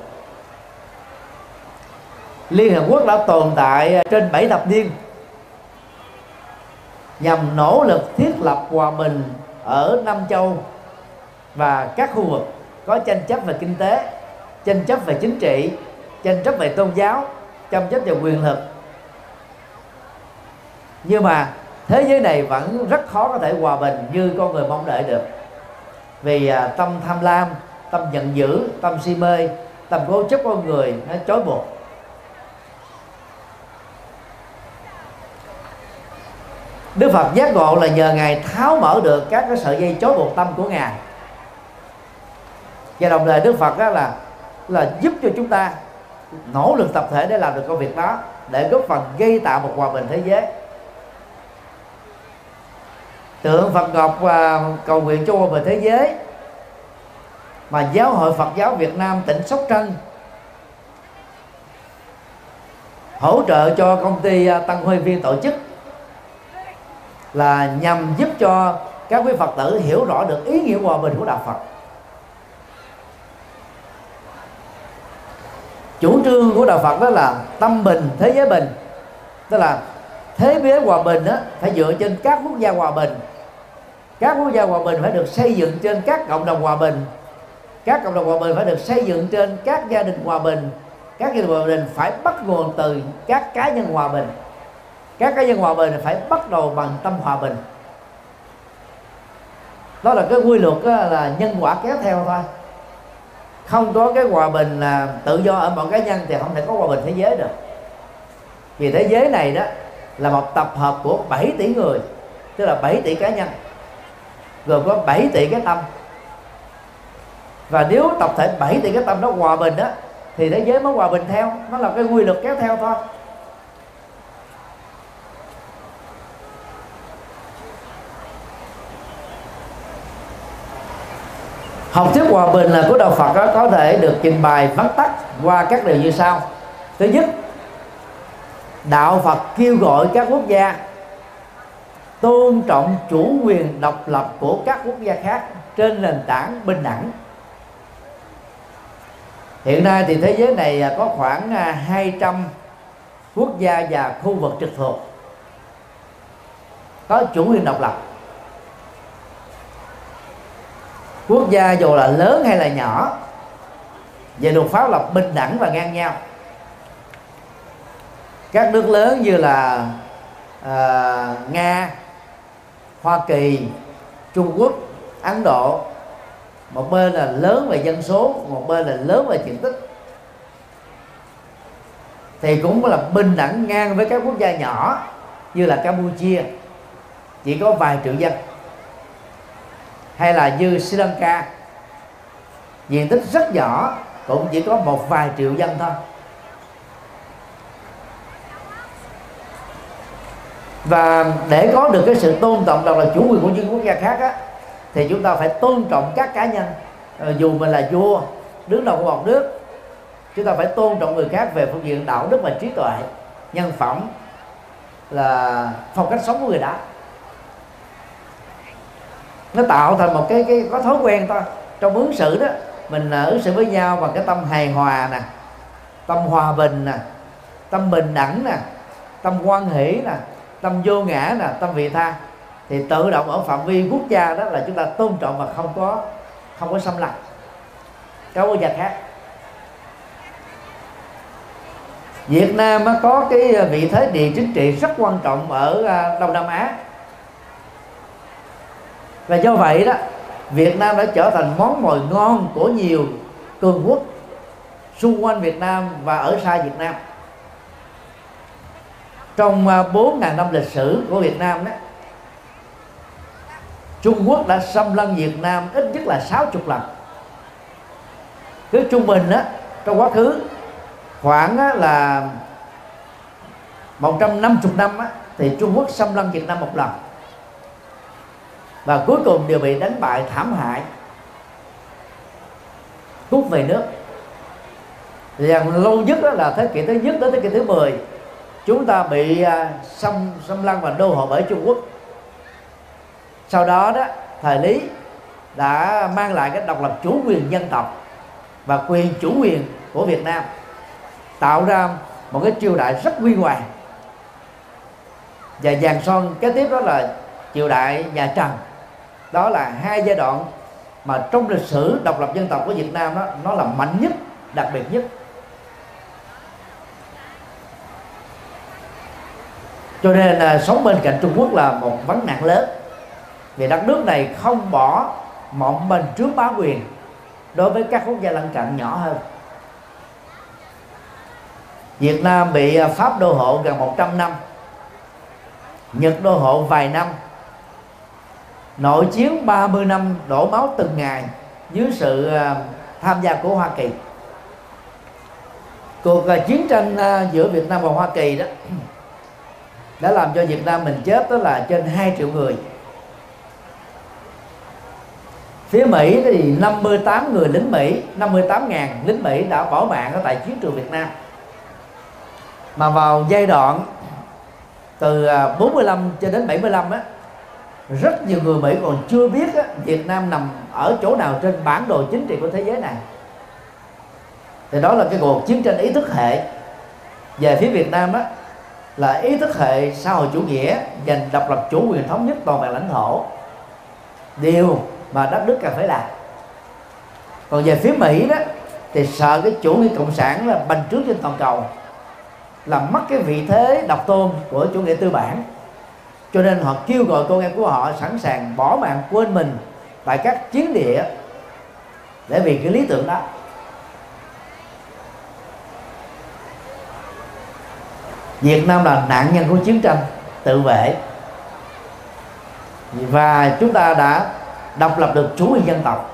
Liên Hợp Quốc đã tồn tại à, trên 7 thập niên nhằm nỗ lực thiết lập hòa bình ở Nam Châu và các khu vực có tranh chấp về kinh tế, tranh chấp về chính trị, tranh chấp về tôn giáo, tranh chấp về quyền lực. Nhưng mà thế giới này vẫn rất khó có thể hòa bình như con người mong đợi được. Vì à, tâm tham lam, tâm giận dữ, tâm si mê, tâm cố chấp con người nó chối buộc. Đức Phật giác ngộ là nhờ Ngài tháo mở được các cái sợi dây chối buộc tâm của Ngài. Và đồng thời Đức Phật đó là là giúp cho chúng ta nỗ lực tập thể để làm được công việc đó để góp phần gây tạo một hòa bình thế giới tượng Phật Ngọc và cầu nguyện cho hòa bình thế giới. Mà giáo hội Phật giáo Việt Nam tỉnh Sóc Trăng hỗ trợ cho công ty à, Tăng Huy Viên tổ chức là nhằm giúp cho các quý Phật tử hiểu rõ được ý nghĩa hòa bình của đạo Phật. Chủ trương của đạo Phật đó là tâm bình, thế giới bình. Tức là thế giới hòa bình đó phải dựa trên các quốc gia hòa bình các quốc gia hòa bình phải được xây dựng trên các cộng đồng hòa bình. Các cộng đồng hòa bình phải được xây dựng trên các gia đình hòa bình. Các gia đình hòa bình phải bắt nguồn từ các cá nhân hòa bình. Các cá nhân hòa bình phải bắt đầu bằng tâm hòa bình. Đó là cái quy luật là nhân quả kéo theo thôi. Không có cái hòa bình là tự do ở mọi cá nhân thì không thể có hòa bình thế giới được. Vì thế giới này đó là một tập hợp của 7 tỷ người, tức là 7 tỷ cá nhân gồm có 7 tỷ cái tâm. Và nếu tập thể 7 tỷ cái tâm đó hòa bình đó thì thế giới mới hòa bình theo. Nó là cái quy luật kéo theo thôi. Học thuyết hòa bình là của đạo Phật đó có thể được trình bày, vắn tắt qua các điều như sau. Thứ nhất, đạo Phật kêu gọi các quốc gia tôn trọng chủ quyền độc lập của các quốc gia khác trên nền tảng bình đẳng. Hiện nay thì thế giới này à, có khoảng à, 200 quốc gia và khu vực trực thuộc có chủ quyền độc lập. Quốc gia dù là lớn hay là nhỏ về luật pháp là bình đẳng và ngang nhau. Các nước lớn như là uh, nga hoa kỳ, trung quốc, ấn độ. Một bên là lớn về dân số, một bên là lớn về diện tích. Thì cũng là bình đẳng ngang với các quốc gia nhỏ như là campuchia. Chỉ có vài triệu dân. Hay là như sri lanka. Diện tích rất nhỏ, cũng chỉ có một vài triệu dân thôi. Và để có được cái sự tôn trọng đó là chủ quyền của những quốc gia khác á, thì chúng ta phải tôn trọng các cá nhân. Ờ, dù mình là vua đứng đầu của một nước chúng ta phải tôn trọng người khác về phương diện đạo đức và trí tuệ nhân phẩm là phong cách sống của người đó nó tạo thành một cái cái có thói quen thôi. Trong ứng xử đó mình ờ, ứng xử với nhau bằng cái tâm hài hòa nè tâm hòa bình nè tâm bình đẳng nè tâm quan hỷ nè tâm vô ngã nè, tâm vị tha. Thì tự động ở phạm vi quốc gia đó là chúng ta tôn trọng và không có không có xâm lăng. Các quốc gia khác. Việt Nam có cái vị thế địa chính trị rất quan trọng ở à, Đông Nam Á. Và do vậy đó, Việt Nam đã trở thành món mồi ngon của nhiều cường quốc xung quanh Việt Nam và ở xa Việt Nam trong à, 4.000 năm lịch sử của Việt Nam đó Trung Quốc đã xâm lăng Việt Nam ít nhất là 60 lần. Cứ trung bình đó trong quá khứ khoảng á, là 150 năm á, thì Trung Quốc xâm lăng Việt Nam một lần. Và cuối cùng đều bị đánh bại thảm hại. Rút về nước. Rằng lâu nhất đó là thế kỷ thứ nhất đến thế kỷ thứ 10 chúng ta bị à, xâm xâm lăng và đô hộ bởi Trung Quốc. Sau đó đó, thời lý đã mang lại cái độc lập chủ quyền dân tộc và quyền chủ quyền của Việt Nam, tạo ra một cái triều đại rất huy hoàng. Và dàn son kế tiếp đó là triều đại nhà Trần. Đó là hai giai đoạn mà trong lịch sử độc lập dân tộc của Việt Nam đó, nó là mạnh nhất, đặc biệt nhất. Cho nên là sống bên cạnh Trung Quốc là một vấn nạn lớn. Vì đất nước này không bỏ mộng mình trước bá quyền đối với các quốc gia lân cận nhỏ hơn. Việt Nam bị à, Pháp đô hộ gần 100 năm, Nhật đô hộ vài năm, Nội chiến 30 năm đổ máu từng ngày Dưới sự à, tham gia của Hoa Kỳ. Cuộc à, chiến tranh giữa Việt Nam và Hoa Kỳ đó đã làm cho Việt Nam mình chết đó là trên 2 triệu người. Phía Mỹ thì 58 người lính Mỹ 58 ngàn lính Mỹ đã bỏ mạng ở tại chiến trường Việt Nam. Mà vào giai đoạn từ à, 45 cho đến 75 á rất nhiều người Mỹ còn chưa biết á, Việt Nam nằm ở chỗ nào trên bản đồ chính trị của thế giới này. Thì đó là cái cuộc chiến tranh ý thức hệ. Về phía Việt Nam á là ý thức hệ xã hội chủ nghĩa giành độc lập chủ quyền thống nhất toàn vẹn lãnh thổ. Điều mà đất nước cần phải làm. Còn về phía Mỹ đó, thì sợ cái chủ nghĩa cộng sản là bành trướng trên toàn cầu làm mất cái vị thế độc tôn của chủ nghĩa tư bản. Cho nên họ kêu gọi con em của họ sẵn sàng bỏ mạng quên mình tại các chiến địa để vì cái lý tưởng đó. Việt Nam là nạn nhân của chiến tranh tự vệ. Và chúng ta đã độc lập được chủ quyền dân tộc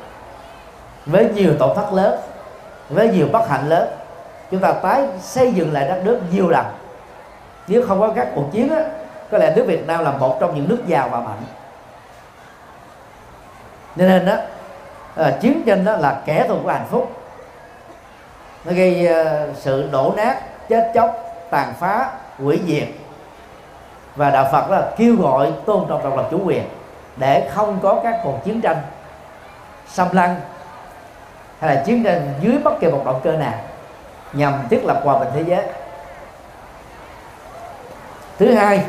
với nhiều tổn thất lớn với nhiều bất hạnh lớn. Chúng ta tái xây dựng lại đất nước nhiều lần. Nếu không có các cuộc chiến đó, có lẽ nước Việt Nam là một trong những nước giàu và mạnh. Nên đó à, ờ, chiến tranh đó là kẻ thù của hạnh phúc. Nó gây uh, sự đổ nát chết chóc tàn phá hủy diệt. Và đạo Phật là kêu gọi tôn trọng độc lập chủ quyền để không có các cuộc chiến tranh, xâm lăng hay là chiến tranh dưới bất kỳ một động cơ nào nhằm thiết lập hòa bình thế giới. Thứ hai,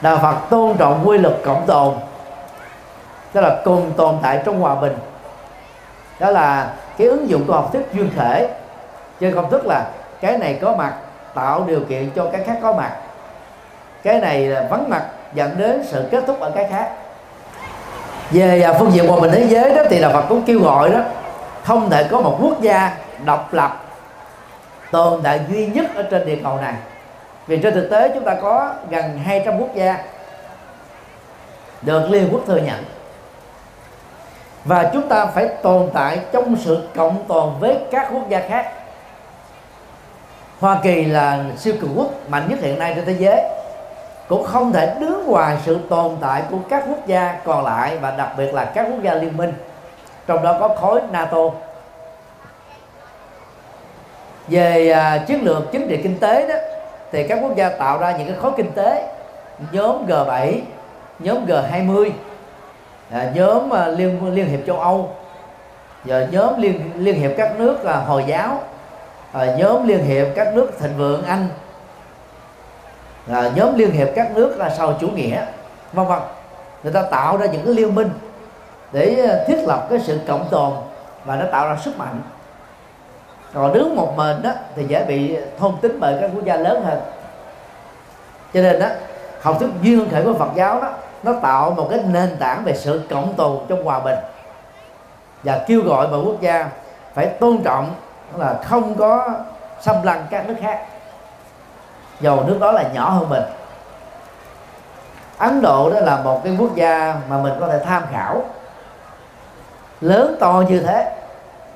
đạo Phật tôn trọng quy luật cộng tồn đó là cùng tồn tại trong hòa bình. Đó là cái ứng dụng của học thuyết duyên thể trên công thức là cái này có mặt, tạo điều kiện cho cái khác có mặt. Cái này là vắng mặt, dẫn đến sự kết thúc ở cái khác. Về phương diện hòa bình thế giới đó thì là Phật cũng kêu gọi đó, không thể có một quốc gia độc lập tồn tại duy nhất ở trên địa cầu này. Vì trên thực tế chúng ta có gần 200 quốc gia được Liên Quốc thừa nhận. Và chúng ta phải tồn tại trong sự cộng tồn với các quốc gia khác. Hoa Kỳ là siêu cường quốc mạnh nhất hiện nay trên thế giới. Cũng không thể đứng ngoài sự tồn tại của các quốc gia còn lại và đặc biệt là các quốc gia liên minh trong đó có khối NATO. Về à, chiến lược chính trị kinh tế đó thì các quốc gia tạo ra những cái khối kinh tế nhóm G7 nhóm G20 à, nhóm à, liên liên hiệp châu Âu và nhóm liên liên hiệp các nước à, hồi giáo à, nhóm liên hiệp các nước thịnh vượng Anh. À, nhóm liên hiệp các nước là sau chủ nghĩa vân vân. Người ta tạo ra những cái liên minh để à, thiết lập cái sự cộng tồn và nó tạo ra sức mạnh. Còn đứng một mình đó thì dễ bị thôn tính bởi các quốc gia lớn hơn. Cho nên đó học thuyết duyên khởi của Phật giáo đó nó tạo một cái nền tảng về sự cộng tồn trong hòa bình. Và kêu gọi mọi quốc gia phải tôn trọng là không có xâm lăng các nước khác. Dầu nước đó là nhỏ hơn mình. Ấn Độ đó là một cái quốc gia mà mình có thể tham khảo. Lớn to như thế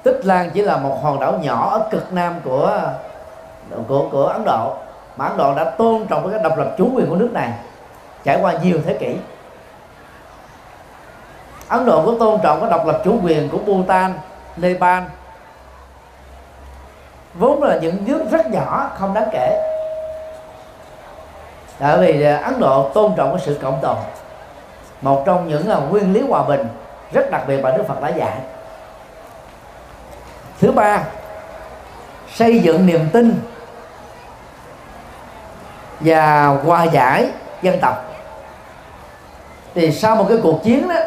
Tích Lan chỉ là một hòn đảo nhỏ ở cực nam của của của Ấn Độ. Mà Ấn Độ đã tôn trọng cái độc lập chủ quyền của nước này trải qua nhiều thế kỷ. Ấn Độ có tôn trọng cái độc lập chủ quyền của Bhutan, Nepal vốn là những nước rất nhỏ, không đáng kể. Tại vì à, Ấn Độ tôn trọng cái sự cộng đồng. Một trong những là nguyên lý hòa bình rất đặc biệt mà Đức Phật đã dạy. Thứ ba, xây dựng niềm tin và hòa giải dân tộc. Thì sau một cái cuộc chiến đó,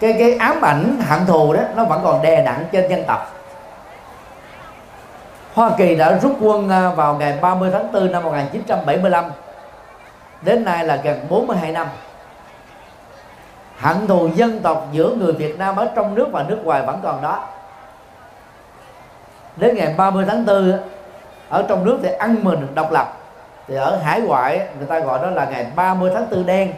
cái cái ám ảnh hận thù đó, nó vẫn còn đè nặng trên dân tộc. Hoa Kỳ đã rút quân à, vào ngày 30 tháng 4 năm 1975 đến nay là gần 42 năm. Hận thù dân tộc giữa người Việt Nam ở trong nước và nước ngoài vẫn còn đó. Đến ngày 30 tháng 4 ở trong nước thì ăn mừng độc lập. Thì ở hải ngoại, người ta gọi đó là ngày 30 tháng 4 đen.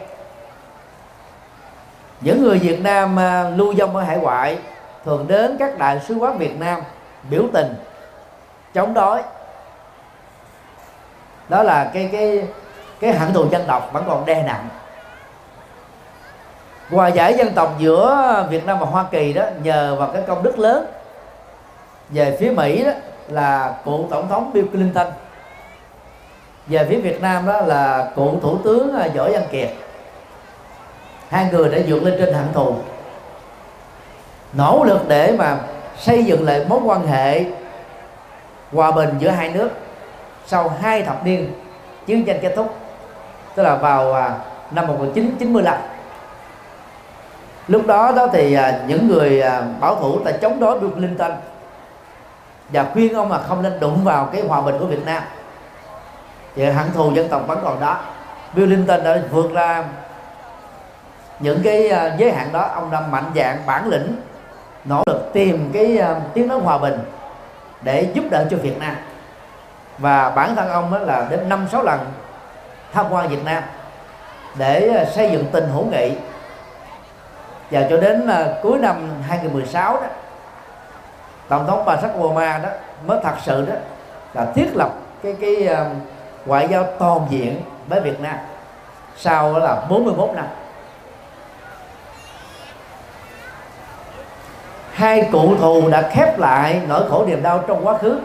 Những người Việt Nam à, lưu vong ở hải ngoại thường đến các đại sứ quán Việt Nam biểu tình chống đối. Đó là cái cái cái hận thù dân tộc vẫn còn đè nặng. Hòa giải dân tộc giữa Việt Nam và Hoa Kỳ đó, nhờ vào cái công đức lớn về phía Mỹ đó là cựu tổng thống Bill Clinton. Về phía Việt Nam đó là cựu thủ tướng Võ Văn Kiệt. Hai người đã vượt lên trên hận thù. Nỗ lực để mà xây dựng lại mối quan hệ hòa bình giữa hai nước sau hai thập niên chiến tranh kết thúc, tức là vào à, năm 1995 lúc đó đó thì à, những người à, bảo thủ là chống đối Bill Clinton và khuyên ông là không nên đụng vào cái hòa bình của Việt Nam. Thì hận thù dân tộc vẫn còn đó. Bill Clinton đã vượt ra những cái giới hạn đó. Ông đã mạnh dạng bản lĩnh, nỗ lực tìm cái tiếng nói hòa bình để giúp đỡ cho Việt Nam. Và bản thân ông đó là đến năm sáu lần tham quan Việt Nam để ờ, xây dựng tình hữu nghị. Và cho đến ờ, cuối năm 2016 đó tổng thống Barack Obama đó mới thật sự đó là thiết lập cái cái uh, ngoại giao toàn diện với Việt Nam sau đó là 41 năm. Hai cụ thù đã khép lại nỗi khổ niềm đau trong quá khứ.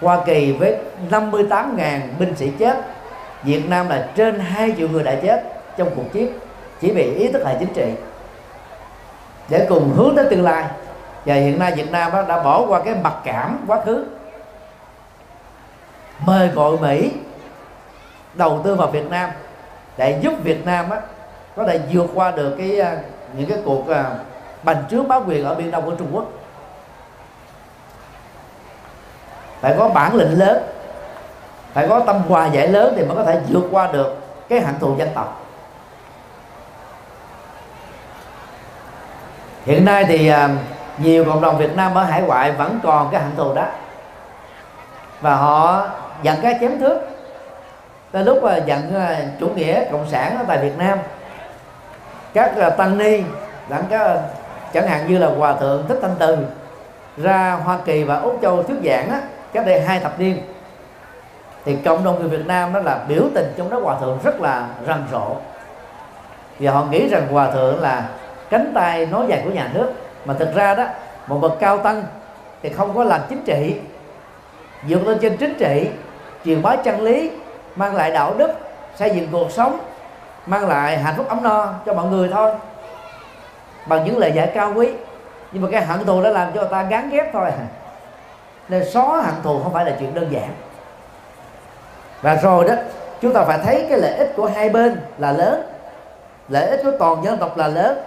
Hoa Kỳ với 58.000 binh sĩ chết Việt Nam là trên 2 triệu người đã chết trong cuộc chiến chỉ vì ý thức hệ chính trị. Để cùng hướng tới tương lai và hiện nay Việt Nam đã bỏ qua cái mặc cảm quá khứ. Mời gọi Mỹ đầu tư vào Việt Nam để giúp Việt Nam á, có thể vượt qua được cái à, những cái cuộc à, bành trướng bá quyền ở biển đông của Trung Quốc. Phải có bản lĩnh lớn, phải có tâm hòa giải lớn thì mới có thể vượt qua được cái hận thù dân tộc. Hiện nay thì à, nhiều cộng đồng Việt Nam ở hải ngoại vẫn còn cái hận thù đó. Và họ giận cái chém thước tới lúc mà giận à, chủ nghĩa cộng sản ở tại Việt Nam. Các à, tăng ni lẫn các chẳng hạn như là hòa thượng thích thanh từ ra Hoa Kỳ và Úc Châu thuyết giảng á, cách đây hai thập niên thì cộng đồng người Việt Nam đó là biểu tình trong đó hòa thượng rất là rầm rộ. Và họ nghĩ rằng hòa thượng là cánh tay nói dài của nhà nước. Mà thực ra đó một bậc cao tăng thì không có làm chính trị vượt lên trên chính trị truyền bá chân lý mang lại đạo đức xây dựng cuộc sống mang lại hạnh phúc ấm no cho mọi người thôi bằng những lời dạy cao quý. Nhưng mà cái hận thù đã làm cho người ta gán ghép thôi. Nên xóa hận thù không phải là chuyện đơn giản. Và rồi đó, chúng ta phải thấy cái lợi ích của hai bên là lớn. Lợi ích của toàn dân tộc là lớn.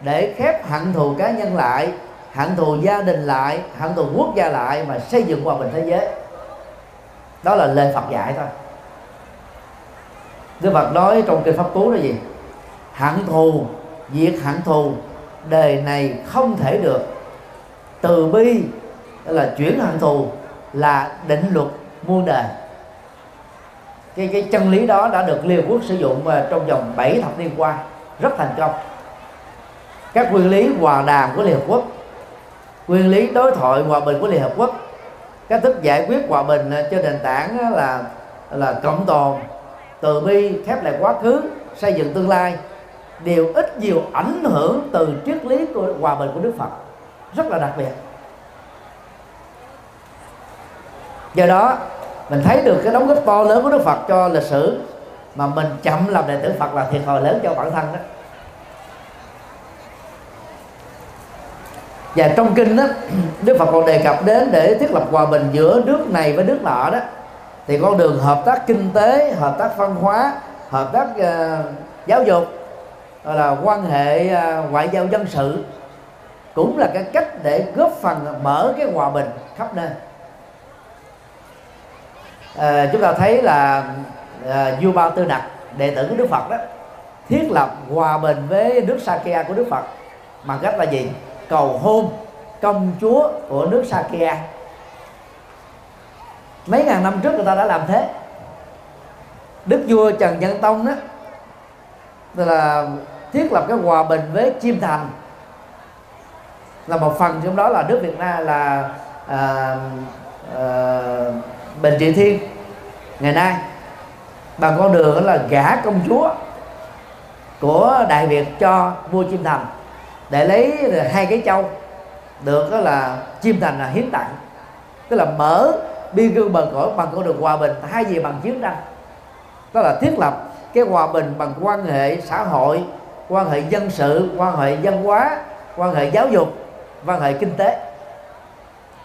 Để khép hận thù cá nhân lại, hận thù gia đình lại, hận thù quốc gia lại mà xây dựng hòa bình thế giới. Đó là lời Phật dạy thôi. Đức Phật nói trong kinh pháp cú là gì? Hận thù, diệt hận thù đời này không thể được. Từ bi là chuyển hận thù là định luật muôn đời cái cái chân lý đó đã được Liên Quốc sử dụng à, trong vòng 7 thập niên qua. Rất thành công. Các nguyên lý hòa đàm của Liên Hợp Quốc, nguyên lý đối thoại hòa bình của Liên Hợp Quốc, cách thức giải quyết hòa bình à, trên nền tảng à, là là cộng tồn, từ bi, khép lại quá khứ, xây dựng tương lai đều ít nhiều ảnh hưởng từ triết lý của hòa bình của Đức Phật. Rất là đặc biệt. Do đó mình thấy được cái đóng góp to lớn của Đức Phật cho lịch sử mà mình chậm làm đệ tử Phật là thiệt thòi lớn cho bản thân đó. Và trong kinh đó Đức Phật còn đề cập đến để thiết lập hòa bình giữa nước này với nước nọ đó. Thì con đường hợp tác kinh tế hợp tác văn hóa hợp tác uh, giáo dục là quan hệ à, ngoại giao dân sự. Cũng là cái cách để góp phần mở cái hòa bình khắp nơi. À, chúng ta thấy là à, vua bao tư đặc đệ tử của đức phật đó thiết lập hòa bình với nước sakya của đức phật bằng cách là gì? Cầu hôn công chúa của nước sakya. Mấy ngàn năm trước người ta đã làm thế. Đức vua trần nhân tông đó là thiết lập cái hòa bình với chim thành. Là một phần trong đó là nước việt nam là à, à, bình trị thiên ngày nay. Bằng con đường là gả công chúa của đại việt cho vua chim thành. Để lấy hai cái châu được đó là chim thành là hiến tặng. Tức là mở biên cương bờ cõi bằng con đường hòa bình hai gì bằng chiến tranh. Đó là thiết lập cái hòa bình bằng quan hệ xã hội quan hệ dân sự quan hệ văn hóa quan hệ giáo dục quan hệ kinh tế.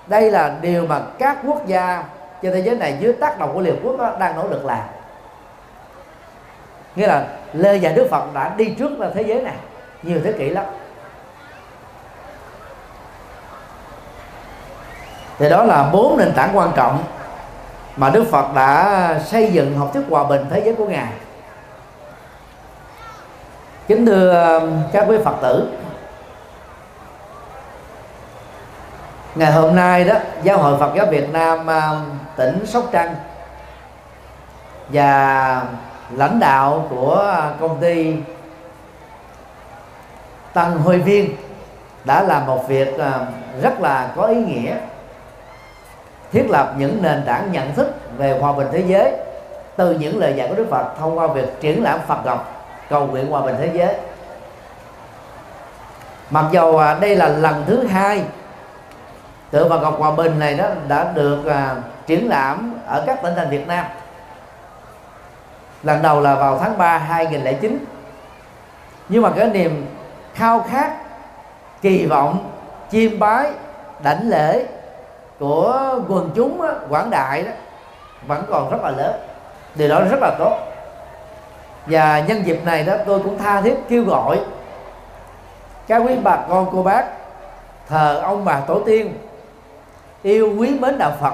Đây là điều mà các quốc gia trên thế giới này dưới tác động của liên quốc đó, đang nỗ lực làm. Nghĩa là lê và đức phật đã đi trước ra thế giới này nhiều thế kỷ lắm. Thì đó là bốn nền tảng quan trọng mà đức phật đã xây dựng học thuyết hòa bình thế giới của ngài kính thưa ờ, các quý phật tử. Ngày hôm nay đó, giáo hội phật giáo việt nam ờ, tỉnh sóc trăng và lãnh đạo của công ty tăng hội viên đã làm một việc ờ, rất là có ý nghĩa, thiết lập những nền tảng nhận thức về hòa bình thế giới từ những lời dạy của Đức Phật thông qua việc triển lãm Phật học cầu nguyện hòa bình thế giới. Mặc dầu à, đây là lần thứ hai tượng Phật Ngọc hòa bình này đó đã được à, triển lãm ở các tỉnh thành Việt Nam. Lần đầu là vào tháng 3 2009 nhưng mà cái niềm khao khát kỳ vọng chiêm bái đảnh lễ của quần chúng đó, quảng đại đó vẫn còn rất là lớn. Điều đó rất là tốt và nhân dịp này đó tôi cũng tha thiết kêu gọi các quý bà con cô bác thờ ông bà tổ tiên yêu quý mến đạo Phật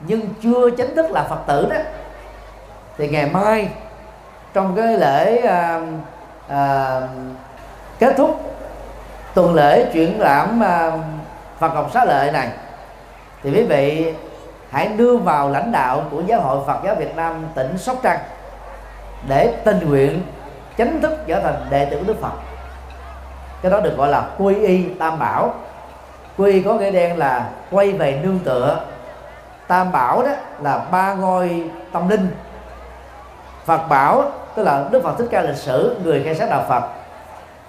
nhưng chưa chính thức là Phật tử đó. Thì ngày mai trong cái lễ à, à, kết thúc tuần lễ chuyển lãm à, Phật học xá lợi này thì quý vị hãy đưa vào lãnh đạo của giáo hội Phật giáo Việt Nam tỉnh Sóc Trăng để tình nguyện chính thức trở thành đệ tử Đức Phật. Cái đó được gọi là quy y tam bảo. Quy y có nghĩa đen là quay về nương tựa. Tam bảo đó là ba ngôi tâm linh. Phật bảo, tức là Đức Phật thích ca lịch sử, người khai sáng đạo Phật.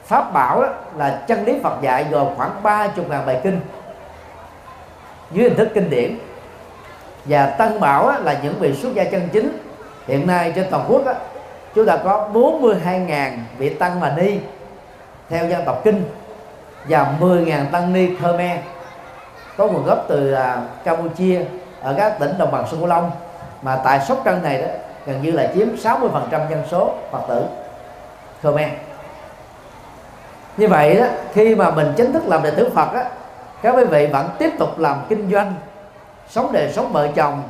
Pháp bảo đó là chân lý Phật dạy gồm khoảng ba chục ngàn bài kinh dưới hình thức kinh điển. Và Tăng bảo là những vị xuất gia chân chính hiện nay trên toàn quốc chúng ta có 42.000 vị tăng mà ni theo dân tộc kinh và 10.000 tăng ni Khmer có nguồn gốc từ uh, Campuchia ở các tỉnh đồng bằng sông Cửu Long mà tại Sóc Trăng này đó gần như là chiếm 60% dân số Phật tử Khmer như vậy đó khi mà mình chính thức làm đệ tử Phật á các quý vị vẫn tiếp tục làm kinh doanh sống đời sống vợ chồng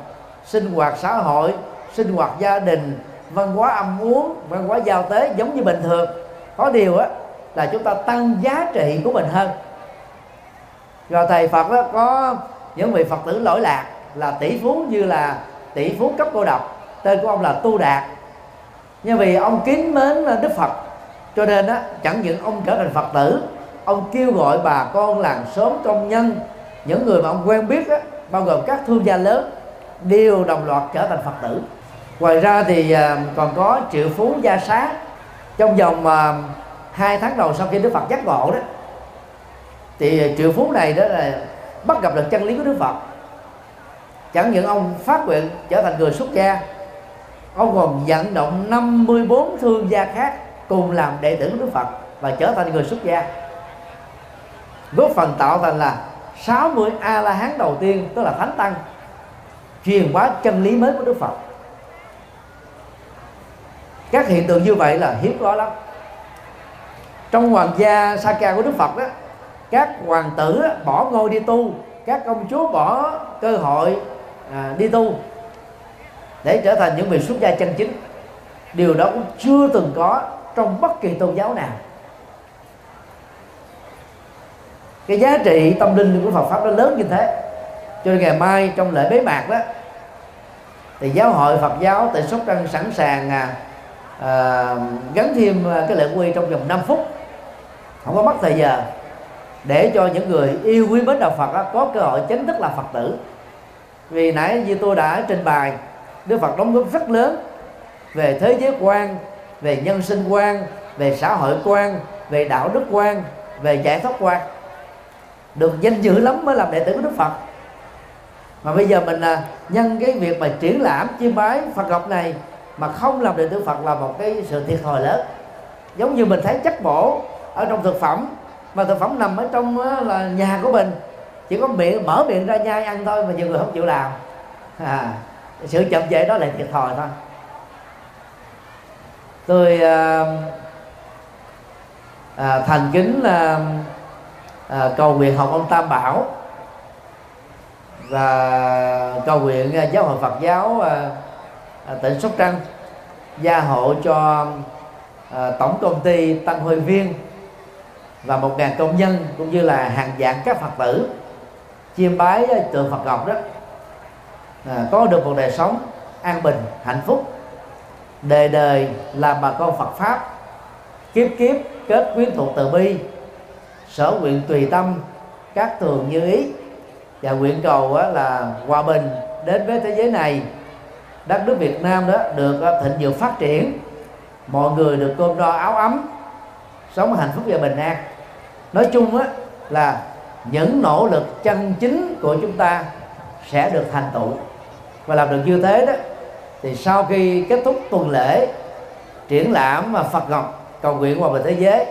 sinh hoạt xã hội sinh hoạt gia đình văn hóa ăn uống văn hóa giao tế giống như bình thường. Có điều á là chúng ta tăng giá trị của mình hơn. Rồi thầy Phật đó có những vị Phật tử lỗi lạc là tỷ phú như là tỷ phú cấp cô độc tên của ông là Tu Đạt. Nhưng vì ông kính mến Đức Phật cho nên á chẳng những ông trở thành Phật tử ông kêu gọi bà con làng xóm công nhân những người mà ông quen biết á, bao gồm các thương gia lớn đều đồng loạt trở thành Phật tử ngoài ra thì à, còn có triệu phú gia xá. Trong vòng à, hai tháng đầu sau khi Đức Phật giác ngộ đó, thì triệu phú này đó là bắt gặp được chân lý của Đức Phật. Chẳng những ông phát nguyện trở thành người xuất gia, ông còn vận động 54 thương gia khác cùng làm đệ tử của Đức Phật và trở thành người xuất gia. Góp phần tạo thành là 60 a la hán đầu tiên, tức là thánh tăng, truyền bá chân lý mới của Đức Phật các hiện tượng như vậy là hiếm có lắm. Trong hoàng gia Saka của Đức Phật đó các hoàng tử bỏ ngôi đi tu các công chúa bỏ cơ hội à, đi tu để trở thành những vị xuất gia chân chính. Điều đó cũng chưa từng có trong bất kỳ tôn giáo nào. Cái giá trị tâm linh của Phật pháp nó lớn như thế. Cho nên ngày mai trong lễ bế mạc đó thì giáo hội Phật giáo tại Sóc Trăng sẵn sàng à, à, gắn thêm ờ, cái lễ quy trong vòng 5 phút. Không có mất thời giờ. Để cho những người yêu quý mến đạo Phật đó, có cơ hội chính thức là Phật tử. Vì nãy như tôi đã trình bày Đức Phật đóng góp rất lớn về thế giới quan về nhân sinh quan về xã hội quan về đạo đức quan về giải thoát quan. Được danh dự lắm mới làm đệ tử của Đức Phật. Mà bây giờ mình à, nhân cái việc mà triển lãm chiêm bái Phật học này mà không làm đệ tử Phật là một cái sự thiệt thòi lớn. Giống như mình thấy chất bổ ở trong thực phẩm mà thực phẩm nằm ở trong là nhà của mình. Chỉ có miệng mở miệng ra nhai ăn thôi mà nhiều người không chịu làm. À, sự chậm trễ đó là thiệt thòi thôi. Tôi à, à, thành kính à, à, cầu nguyện học ông Tam Bảo và cầu nguyện à, giáo hội Phật giáo à, à, tỉnh Sóc Trăng gia hộ cho à, tổng công ty Tăng Hội Viên và một ngàn công nhân cũng như là hàng dạng các Phật tử chiêm bái tượng Phật Ngọc đó. À, có được một đời sống an bình hạnh phúc đời đời làm bà con Phật pháp kiếp kiếp kết quyến thuộc từ bi sở nguyện tùy tâm các tường như ý. Và nguyện cầu là hòa bình đến với thế giới này đất nước Việt Nam đó được ờ, thịnh vượng phát triển. Mọi người được cơm no áo ấm, sống hạnh phúc và bình an. Nói chung á là những nỗ lực chân chính của chúng ta sẽ được thành tựu. Và làm được như thế đó, thì sau khi kết thúc tuần lễ triển lãm và Phật Ngọc cầu nguyện hòa bình thế giới,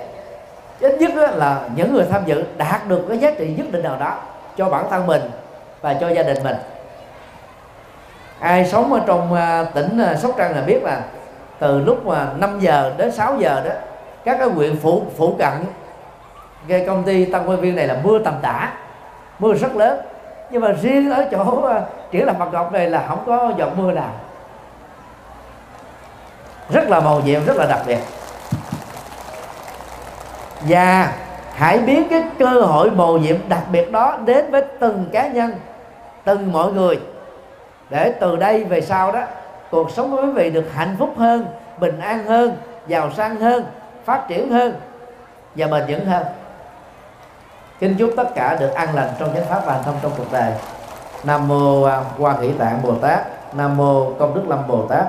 ít nhất là những người tham dự đạt được cái giá trị nhất định nào đó cho bản thân mình và cho gia đình mình ai sống ở trong à, tỉnh à, Sóc Trăng là biết là từ lúc mà 5 giờ đến 6 giờ đó, các cái huyện phụ phụ cận cái công ty Tân quan Viên này là mưa tầm tã, mưa rất lớn. Nhưng mà riêng ở chỗ à, triển lãm mặt Ngọc này là không có giọt mưa nào. Rất là màu nhiệm, rất là đặc biệt. Và hãy biến cái cơ hội màu nhiệm đặc biệt đó đến với từng cá nhân, từng mọi người để từ đây về sau đó, cuộc sống của quý vị được hạnh phúc hơn, bình an hơn, giàu sang hơn, phát triển hơn và bền vững hơn. Kính chúc tất cả được an lành trong chánh pháp và thông trong cuộc đời. Nam mô à, quan hỷ tạng bồ tát. Nam mô công đức lâm bồ tát.